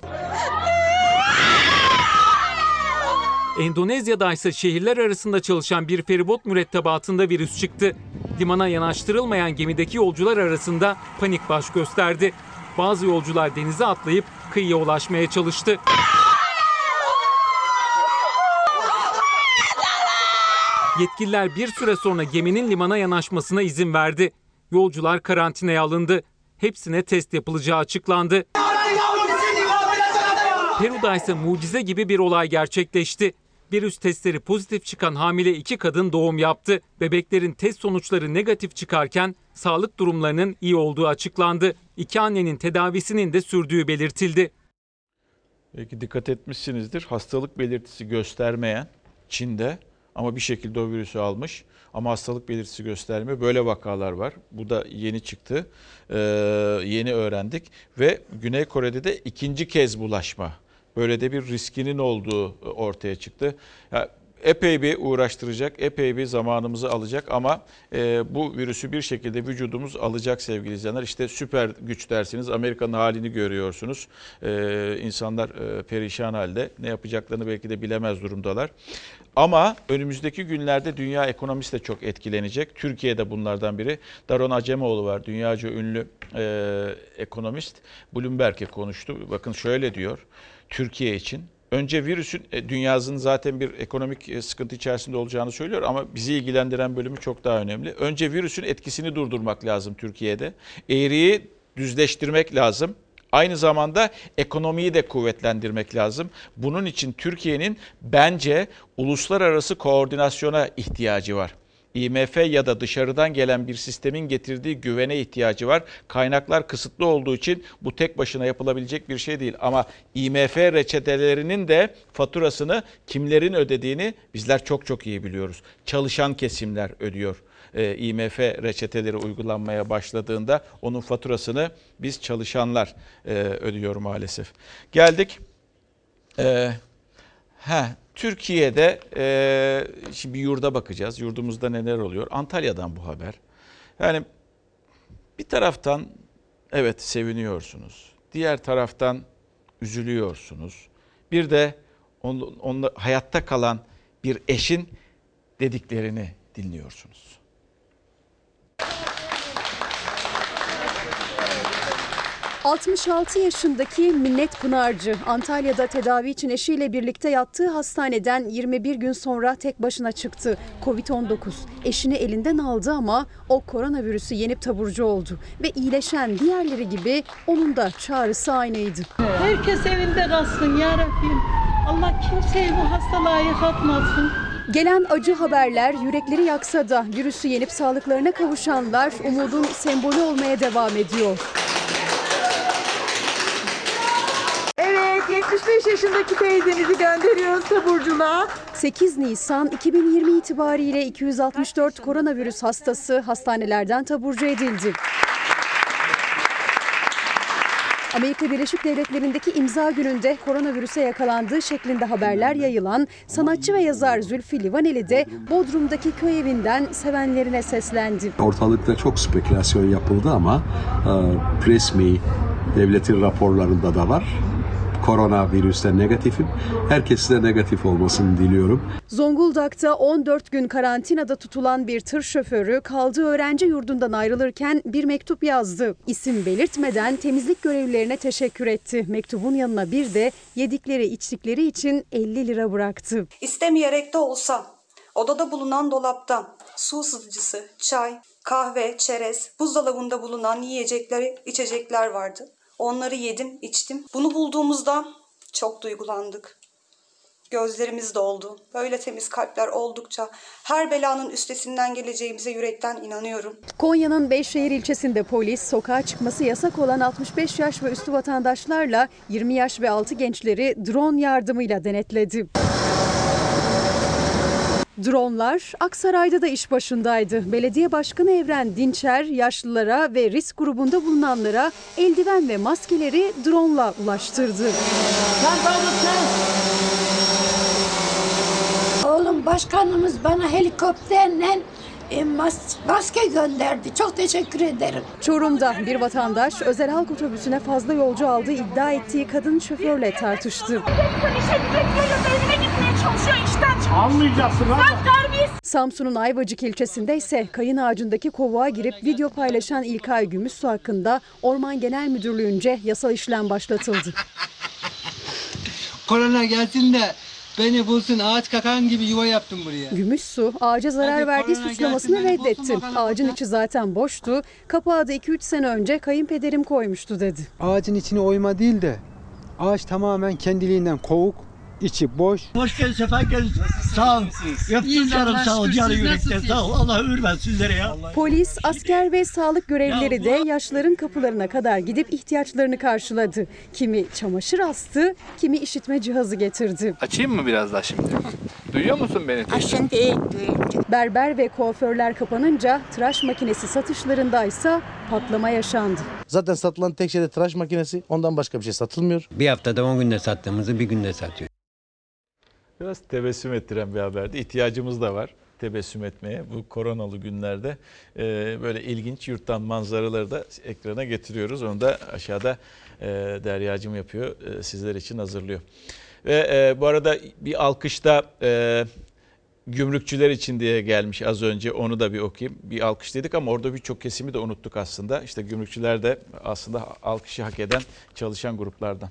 Endonezya'da ise şehirler arasında çalışan bir feribot mürettebatında virüs çıktı. Limana yanaştırılmayan gemideki yolcular arasında panik baş gösterdi. Bazı yolcular denize atlayıp kıyıya ulaşmaya çalıştı. Yetkililer bir süre sonra geminin limana yanaşmasına izin verdi. Yolcular karantinaya alındı. Hepsine test yapılacağı açıklandı. Peru'da ise mucize gibi bir olay gerçekleşti. Virüs testleri pozitif çıkan hamile iki kadın doğum yaptı. Bebeklerin test sonuçları negatif çıkarken sağlık durumlarının iyi olduğu açıklandı. İki annenin tedavisinin de sürdüğü belirtildi. Belki dikkat etmişsinizdir. Hastalık belirtisi göstermeyen Çin'de ama bir şekilde o virüsü almış ama hastalık belirtisi göstermiyor. Böyle vakalar var. Bu da yeni çıktı. Ee, yeni öğrendik ve Güney Kore'de de ikinci kez bulaşma. Böyle de bir riskinin olduğu ortaya çıktı. Ya, epey bir uğraştıracak, epey bir zamanımızı alacak ama e, bu virüsü bir şekilde vücudumuz alacak sevgili izleyenler. İşte süper güç dersiniz, Amerika'nın halini görüyorsunuz. E, insanlar e, perişan halde, ne yapacaklarını belki de bilemez durumdalar. Ama önümüzdeki günlerde dünya ekonomisi de çok etkilenecek. Türkiye'de bunlardan biri. Daron Acemoğlu var, dünyaca ünlü e, ekonomist. Bloomberg'e konuştu. Bakın şöyle diyor, Türkiye için Önce virüsün e, dünyasının zaten bir ekonomik e, sıkıntı içerisinde olacağını söylüyor ama bizi ilgilendiren bölümü çok daha önemli. Önce virüsün etkisini durdurmak lazım Türkiye'de. Eğriyi düzleştirmek lazım. Aynı zamanda ekonomiyi de kuvvetlendirmek lazım. Bunun için Türkiye'nin bence uluslararası koordinasyona ihtiyacı var. IMF ya da dışarıdan gelen bir sistemin getirdiği güvene ihtiyacı var. Kaynaklar kısıtlı olduğu için bu tek başına yapılabilecek bir şey değil. Ama IMF reçetelerinin de faturasını kimlerin ödediğini bizler çok çok iyi biliyoruz. Çalışan kesimler ödüyor. Ee, IMF reçeteleri uygulanmaya başladığında onun faturasını biz çalışanlar e, ödüyor maalesef. Geldik. Ee, He, Türkiye'de e, şimdi yurda bakacağız. Yurdumuzda neler oluyor? Antalya'dan bu haber. Yani bir taraftan evet seviniyorsunuz. Diğer taraftan üzülüyorsunuz. Bir de on, onla, hayatta kalan bir eşin dediklerini dinliyorsunuz. ...66 yaşındaki Minnet Pınarcı Antalya'da tedavi için eşiyle birlikte yattığı hastaneden 21 gün sonra tek başına çıktı. Covid-19 eşini elinden aldı ama o koronavirüsü yenip taburcu oldu. Ve iyileşen diğerleri gibi onun da çağrısı aynıydı. Herkes evinde kalsın ya Rabbim. Allah kimseyi bu hastalığa yıkatmasın. Gelen acı haberler yürekleri yaksa da virüsü yenip sağlıklarına kavuşanlar umudun sembolü olmaya devam ediyor. Evet 75 yaşındaki teyzenizi gönderiyoruz taburculuğa. 8 Nisan 2020 itibariyle 264 koronavirüs hastası hastanelerden taburcu edildi. Amerika Birleşik Devletleri'ndeki imza gününde koronavirüse yakalandığı şeklinde haberler yayılan sanatçı ve yazar Zülfü Livaneli de Bodrum'daki köy evinden sevenlerine seslendi. Ortalıkta çok spekülasyon yapıldı ama e, resmi devletin raporlarında da var. Koronavirüste negatifim. Herkese de negatif olmasını diliyorum. Zonguldak'ta 14 gün karantinada tutulan bir tır şoförü kaldığı öğrenci yurdundan ayrılırken bir mektup yazdı. İsim belirtmeden temizlik görevlilerine teşekkür etti. Mektubun yanına bir de yedikleri içtikleri için 50 lira bıraktı. İstemeyerek de olsa odada bulunan dolapta su ısıtıcısı, çay, kahve, çerez, buzdolabında bulunan yiyecekleri, içecekler vardı. Onları yedim, içtim. Bunu bulduğumuzda çok duygulandık. Gözlerimiz doldu. Böyle temiz kalpler oldukça her belanın üstesinden geleceğimize yürekten inanıyorum. Konya'nın Beyşehir ilçesinde polis sokağa çıkması yasak olan 65 yaş ve üstü vatandaşlarla 20 yaş ve altı gençleri drone yardımıyla denetledi. Dronlar Aksaray'da da iş başındaydı. Belediye Başkanı Evren Dinçer yaşlılara ve risk grubunda bulunanlara eldiven ve maskeleri drone'la ulaştırdı. Oğlum başkanımız bana helikopterle e, mas- maske gönderdi. Çok teşekkür ederim. Çorum'da bir vatandaş özel halk otobüsüne fazla yolcu aldığı iddia ettiği kadın şoförle tartıştı. Almayacaksın Samsun'un Ayvacık ilçesinde ise kayın ağacındaki kovuğa girip video paylaşan İlkay Gümüşsu hakkında Orman Genel Müdürlüğü'nce yasal işlem başlatıldı. Korona gelsin de beni bulsun ağaç kakan gibi yuva yaptım buraya. Gümüşsu ağaca zarar Hadi verdiği suçlamasını reddetti. Ağacın burada. içi zaten boştu. Kapağı da 2-3 sene önce kayınpederim koymuştu dedi. Ağacın içine oyma değil de ağaç tamamen kendiliğinden kovuk, içi boş. Hoş geldin, sefa geldin. Sağ ol. Öptüm canım, sağ ol. Canı yürekten, sağ ol. Allah ömür versin sizlere ya. Polis, asker ve sağlık görevlileri de yaşlıların kapılarına kadar gidip ihtiyaçlarını karşıladı. Kimi çamaşır astı, kimi işitme cihazı getirdi. Açayım mı biraz daha şimdi? Duyuyor musun beni? Berber ve kuaförler kapanınca tıraş makinesi satışlarında ise patlama yaşandı. Zaten satılan tek şey de tıraş makinesi. Ondan başka bir şey satılmıyor. Bir haftada 10 günde sattığımızı bir günde satıyor. Biraz tebessüm ettiren bir haberdi. İhtiyacımız da var tebessüm etmeye bu koronalı günlerde. Ee, böyle ilginç yurttan manzaraları da ekrana getiriyoruz. Onu da aşağıda e, Deryacım yapıyor. E, sizler için hazırlıyor. Ve e, bu arada bir alkışta e, gümrükçüler için diye gelmiş az önce onu da bir okuyayım. Bir alkış dedik ama orada birçok kesimi de unuttuk aslında. İşte gümrükçüler de aslında alkışı hak eden çalışan gruplardan.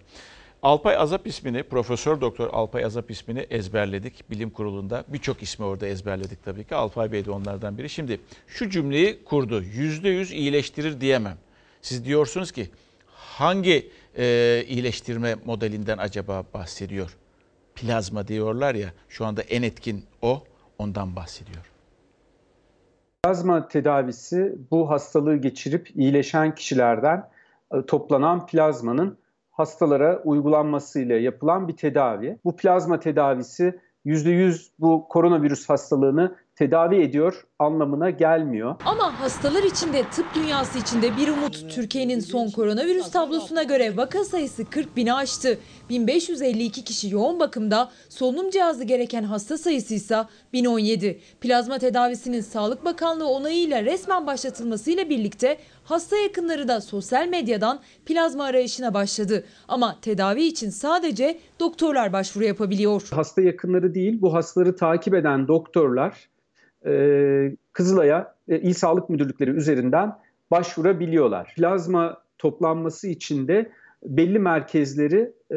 Alpay Azap ismini, Profesör Doktor Alpay Azap ismini ezberledik bilim kurulunda. Birçok ismi orada ezberledik tabii ki. Alpay Bey de onlardan biri. Şimdi şu cümleyi kurdu. Yüzde yüz iyileştirir diyemem. Siz diyorsunuz ki hangi e, iyileştirme modelinden acaba bahsediyor? Plazma diyorlar ya şu anda en etkin o ondan bahsediyor. Plazma tedavisi bu hastalığı geçirip iyileşen kişilerden e, toplanan plazmanın hastalara uygulanmasıyla yapılan bir tedavi. Bu plazma tedavisi %100 bu koronavirüs hastalığını tedavi ediyor anlamına gelmiyor. Ama hastalar içinde tıp dünyası içinde bir umut. Türkiye'nin son koronavirüs tablosuna göre vaka sayısı 40 bini aştı. 1552 kişi yoğun bakımda, solunum cihazı gereken hasta sayısı ise 1017. Plazma tedavisinin Sağlık Bakanlığı onayıyla resmen başlatılmasıyla birlikte hasta yakınları da sosyal medyadan plazma arayışına başladı. Ama tedavi için sadece doktorlar başvuru yapabiliyor. Hasta yakınları değil, bu hastaları takip eden doktorlar e, Kızılay'a e, İl Sağlık Müdürlükleri üzerinden başvurabiliyorlar. Plazma toplanması için de belli merkezleri e,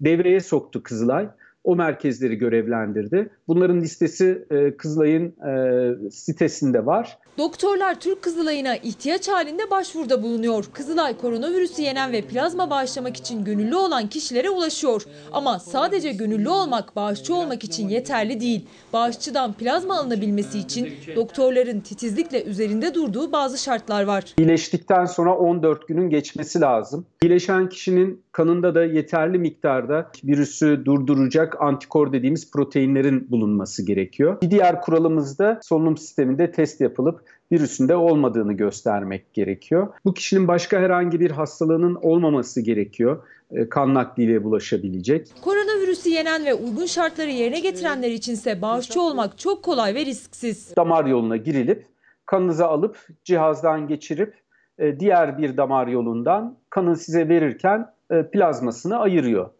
devreye soktu Kızılay. O merkezleri görevlendirdi. Bunların listesi e, Kızılay'ın e, sitesinde var. Doktorlar Türk Kızılay'ına ihtiyaç halinde başvuruda bulunuyor. Kızılay koronavirüsü yenen ve plazma bağışlamak için gönüllü olan kişilere ulaşıyor. Ama sadece gönüllü olmak, bağışçı olmak için yeterli değil. Bağışçıdan plazma alınabilmesi için doktorların titizlikle üzerinde durduğu bazı şartlar var. İyileştikten sonra 14 günün geçmesi lazım. İyileşen kişinin kanında da yeterli miktarda virüsü durduracak antikor dediğimiz proteinlerin bulunması gerekiyor. Bir diğer kuralımız da solunum sisteminde test yapılıp virüsünde olmadığını göstermek gerekiyor. Bu kişinin başka herhangi bir hastalığının olmaması gerekiyor. E, kan nakliyle bulaşabilecek. Koronavirüsü yenen ve uygun şartları yerine getirenler içinse bağışçı olmak çok kolay ve risksiz. Damar yoluna girilip kanınızı alıp cihazdan geçirip e, diğer bir damar yolundan kanı size verirken e, plazmasını ayırıyor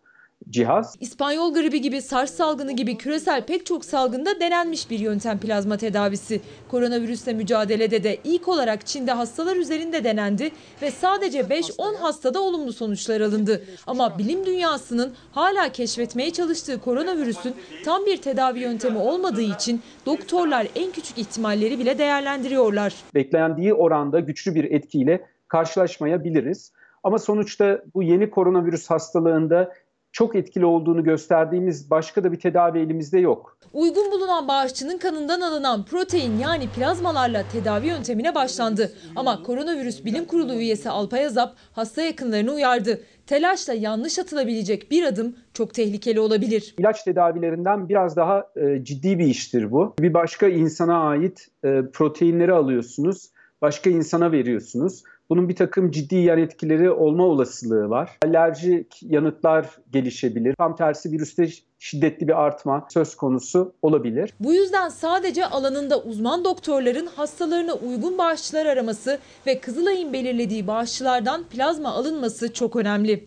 cihaz. İspanyol gribi gibi, SARS salgını gibi küresel pek çok salgında denenmiş bir yöntem plazma tedavisi. Koronavirüsle mücadelede de ilk olarak Çin'de hastalar üzerinde denendi ve sadece 5-10 hastada olumlu sonuçlar alındı. Ama bilim dünyasının hala keşfetmeye çalıştığı koronavirüsün tam bir tedavi yöntemi olmadığı için doktorlar en küçük ihtimalleri bile değerlendiriyorlar. Beklendiği oranda güçlü bir etkiyle karşılaşmayabiliriz. Ama sonuçta bu yeni koronavirüs hastalığında çok etkili olduğunu gösterdiğimiz başka da bir tedavi elimizde yok. Uygun bulunan bağışçının kanından alınan protein yani plazmalarla tedavi yöntemine başlandı. Ama koronavirüs bilim kurulu üyesi Alpay Azap hasta yakınlarını uyardı. Telaşla yanlış atılabilecek bir adım çok tehlikeli olabilir. İlaç tedavilerinden biraz daha e, ciddi bir iştir bu. Bir başka insana ait e, proteinleri alıyorsunuz, başka insana veriyorsunuz. Bunun bir takım ciddi yan etkileri olma olasılığı var. Alerjik yanıtlar gelişebilir. Tam tersi virüste şiddetli bir artma söz konusu olabilir. Bu yüzden sadece alanında uzman doktorların hastalarına uygun bağışçılar araması ve Kızılay'ın belirlediği bağışçılardan plazma alınması çok önemli.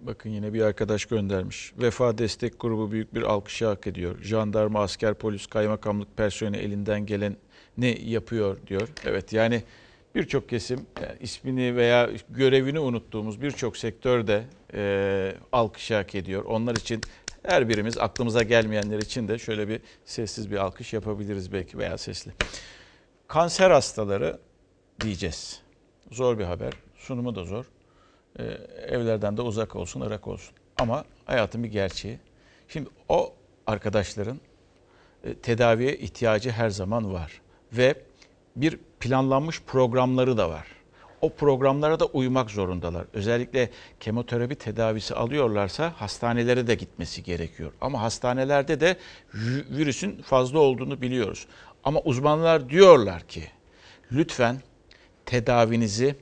Bakın yine bir arkadaş göndermiş. Vefa Destek Grubu büyük bir alkışı hak ediyor. Jandarma, asker, polis, kaymakamlık personeli elinden gelen ne yapıyor diyor. Evet yani birçok kesim yani ismini veya görevini unuttuğumuz birçok sektörde e, alkış hak ediyor. Onlar için her birimiz aklımıza gelmeyenler için de şöyle bir sessiz bir alkış yapabiliriz belki veya sesli. Kanser hastaları diyeceğiz. Zor bir haber. Sunumu da zor. Ee, evlerden de uzak olsun, ırak olsun. Ama hayatın bir gerçeği. Şimdi o arkadaşların e, tedaviye ihtiyacı her zaman var. Ve bir planlanmış programları da var. O programlara da uymak zorundalar. Özellikle kemoterapi tedavisi alıyorlarsa hastanelere de gitmesi gerekiyor. Ama hastanelerde de virüsün fazla olduğunu biliyoruz. Ama uzmanlar diyorlar ki lütfen tedavinizi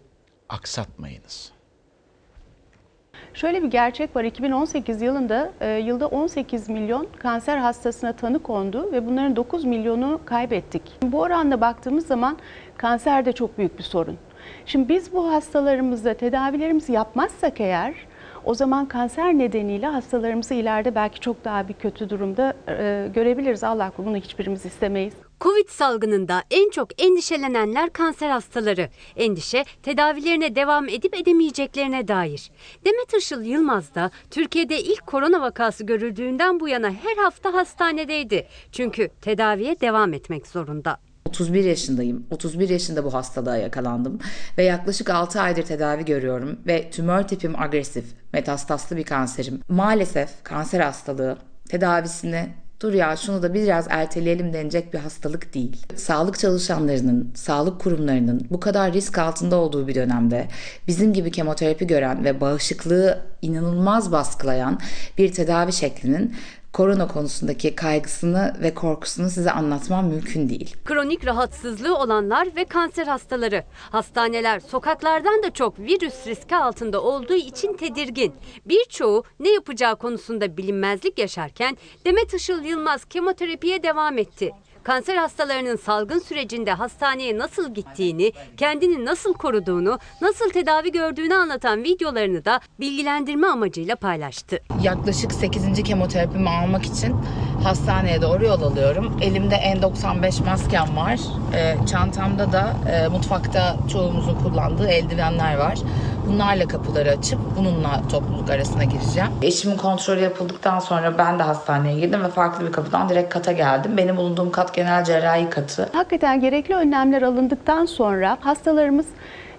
aksatmayınız. Şöyle bir gerçek var. 2018 yılında e, yılda 18 milyon kanser hastasına tanı kondu ve bunların 9 milyonu kaybettik. Bu oranda baktığımız zaman kanser de çok büyük bir sorun. Şimdi biz bu hastalarımızda tedavilerimizi yapmazsak eğer o zaman kanser nedeniyle hastalarımızı ileride belki çok daha bir kötü durumda e, görebiliriz. Allah bunu hiçbirimiz istemeyiz. Covid salgınında en çok endişelenenler kanser hastaları. Endişe tedavilerine devam edip edemeyeceklerine dair. Demet Işıl Yılmaz da Türkiye'de ilk korona vakası görüldüğünden bu yana her hafta hastanedeydi. Çünkü tedaviye devam etmek zorunda. 31 yaşındayım. 31 yaşında bu hastalığa yakalandım ve yaklaşık 6 aydır tedavi görüyorum ve tümör tipim agresif, metastaslı bir kanserim. Maalesef kanser hastalığı tedavisini dur ya şunu da biraz erteleyelim denecek bir hastalık değil. Sağlık çalışanlarının, sağlık kurumlarının bu kadar risk altında olduğu bir dönemde bizim gibi kemoterapi gören ve bağışıklığı inanılmaz baskılayan bir tedavi şeklinin korona konusundaki kaygısını ve korkusunu size anlatmam mümkün değil. Kronik rahatsızlığı olanlar ve kanser hastaları. Hastaneler sokaklardan da çok virüs riski altında olduğu için tedirgin. Birçoğu ne yapacağı konusunda bilinmezlik yaşarken Demet Işıl Yılmaz kemoterapiye devam etti. Kanser hastalarının salgın sürecinde hastaneye nasıl gittiğini, kendini nasıl koruduğunu, nasıl tedavi gördüğünü anlatan videolarını da bilgilendirme amacıyla paylaştı. Yaklaşık 8. kemoterapimi almak için hastaneye doğru yol alıyorum. Elimde N95 maskem var. E, çantamda da e, mutfakta çoğumuzun kullandığı eldivenler var. Bunlarla kapıları açıp bununla topluluk arasına gireceğim. Eşimin kontrolü yapıldıktan sonra ben de hastaneye girdim ve farklı bir kapıdan direkt kata geldim. Benim bulunduğum kat genel cerrahi katı. Hakikaten gerekli önlemler alındıktan sonra hastalarımız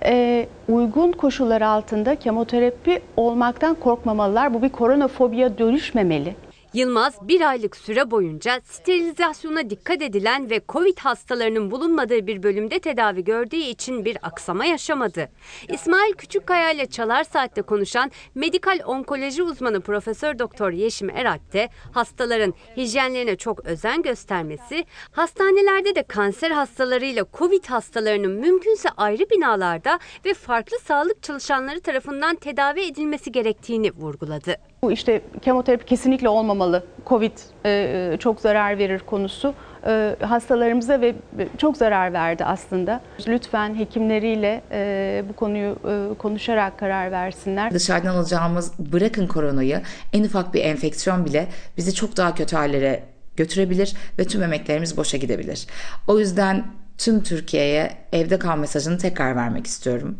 e, uygun koşullar altında kemoterapi olmaktan korkmamalılar. Bu bir koronafobiye dönüşmemeli. Yılmaz bir aylık süre boyunca sterilizasyona dikkat edilen ve Covid hastalarının bulunmadığı bir bölümde tedavi gördüğü için bir aksama yaşamadı. İsmail Küçükkaya ile Çalar Saat'te konuşan medikal onkoloji uzmanı Profesör Doktor Yeşim Eralp de hastaların hijyenlerine çok özen göstermesi, hastanelerde de kanser hastalarıyla Covid hastalarının mümkünse ayrı binalarda ve farklı sağlık çalışanları tarafından tedavi edilmesi gerektiğini vurguladı. Bu işte kemoterapi kesinlikle olmamalı. Covid e, çok zarar verir konusu e, hastalarımıza ve çok zarar verdi aslında. Lütfen hekimleriyle e, bu konuyu e, konuşarak karar versinler. Dışarıdan alacağımız bırakın koronayı en ufak bir enfeksiyon bile bizi çok daha kötü hallere götürebilir ve tüm emeklerimiz boşa gidebilir. O yüzden tüm Türkiye'ye evde kal mesajını tekrar vermek istiyorum.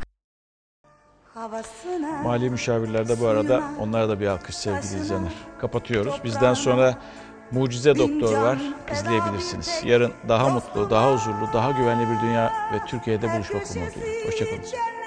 Mali müşavirler de bu arada onlara da bir alkış sevgili izleyenler. Kapatıyoruz. Bizden sonra Mucize Doktor var. izleyebilirsiniz. Yarın daha mutlu, daha huzurlu, daha güvenli bir dünya ve Türkiye'de buluşmak umuduyla. Hoşçakalın.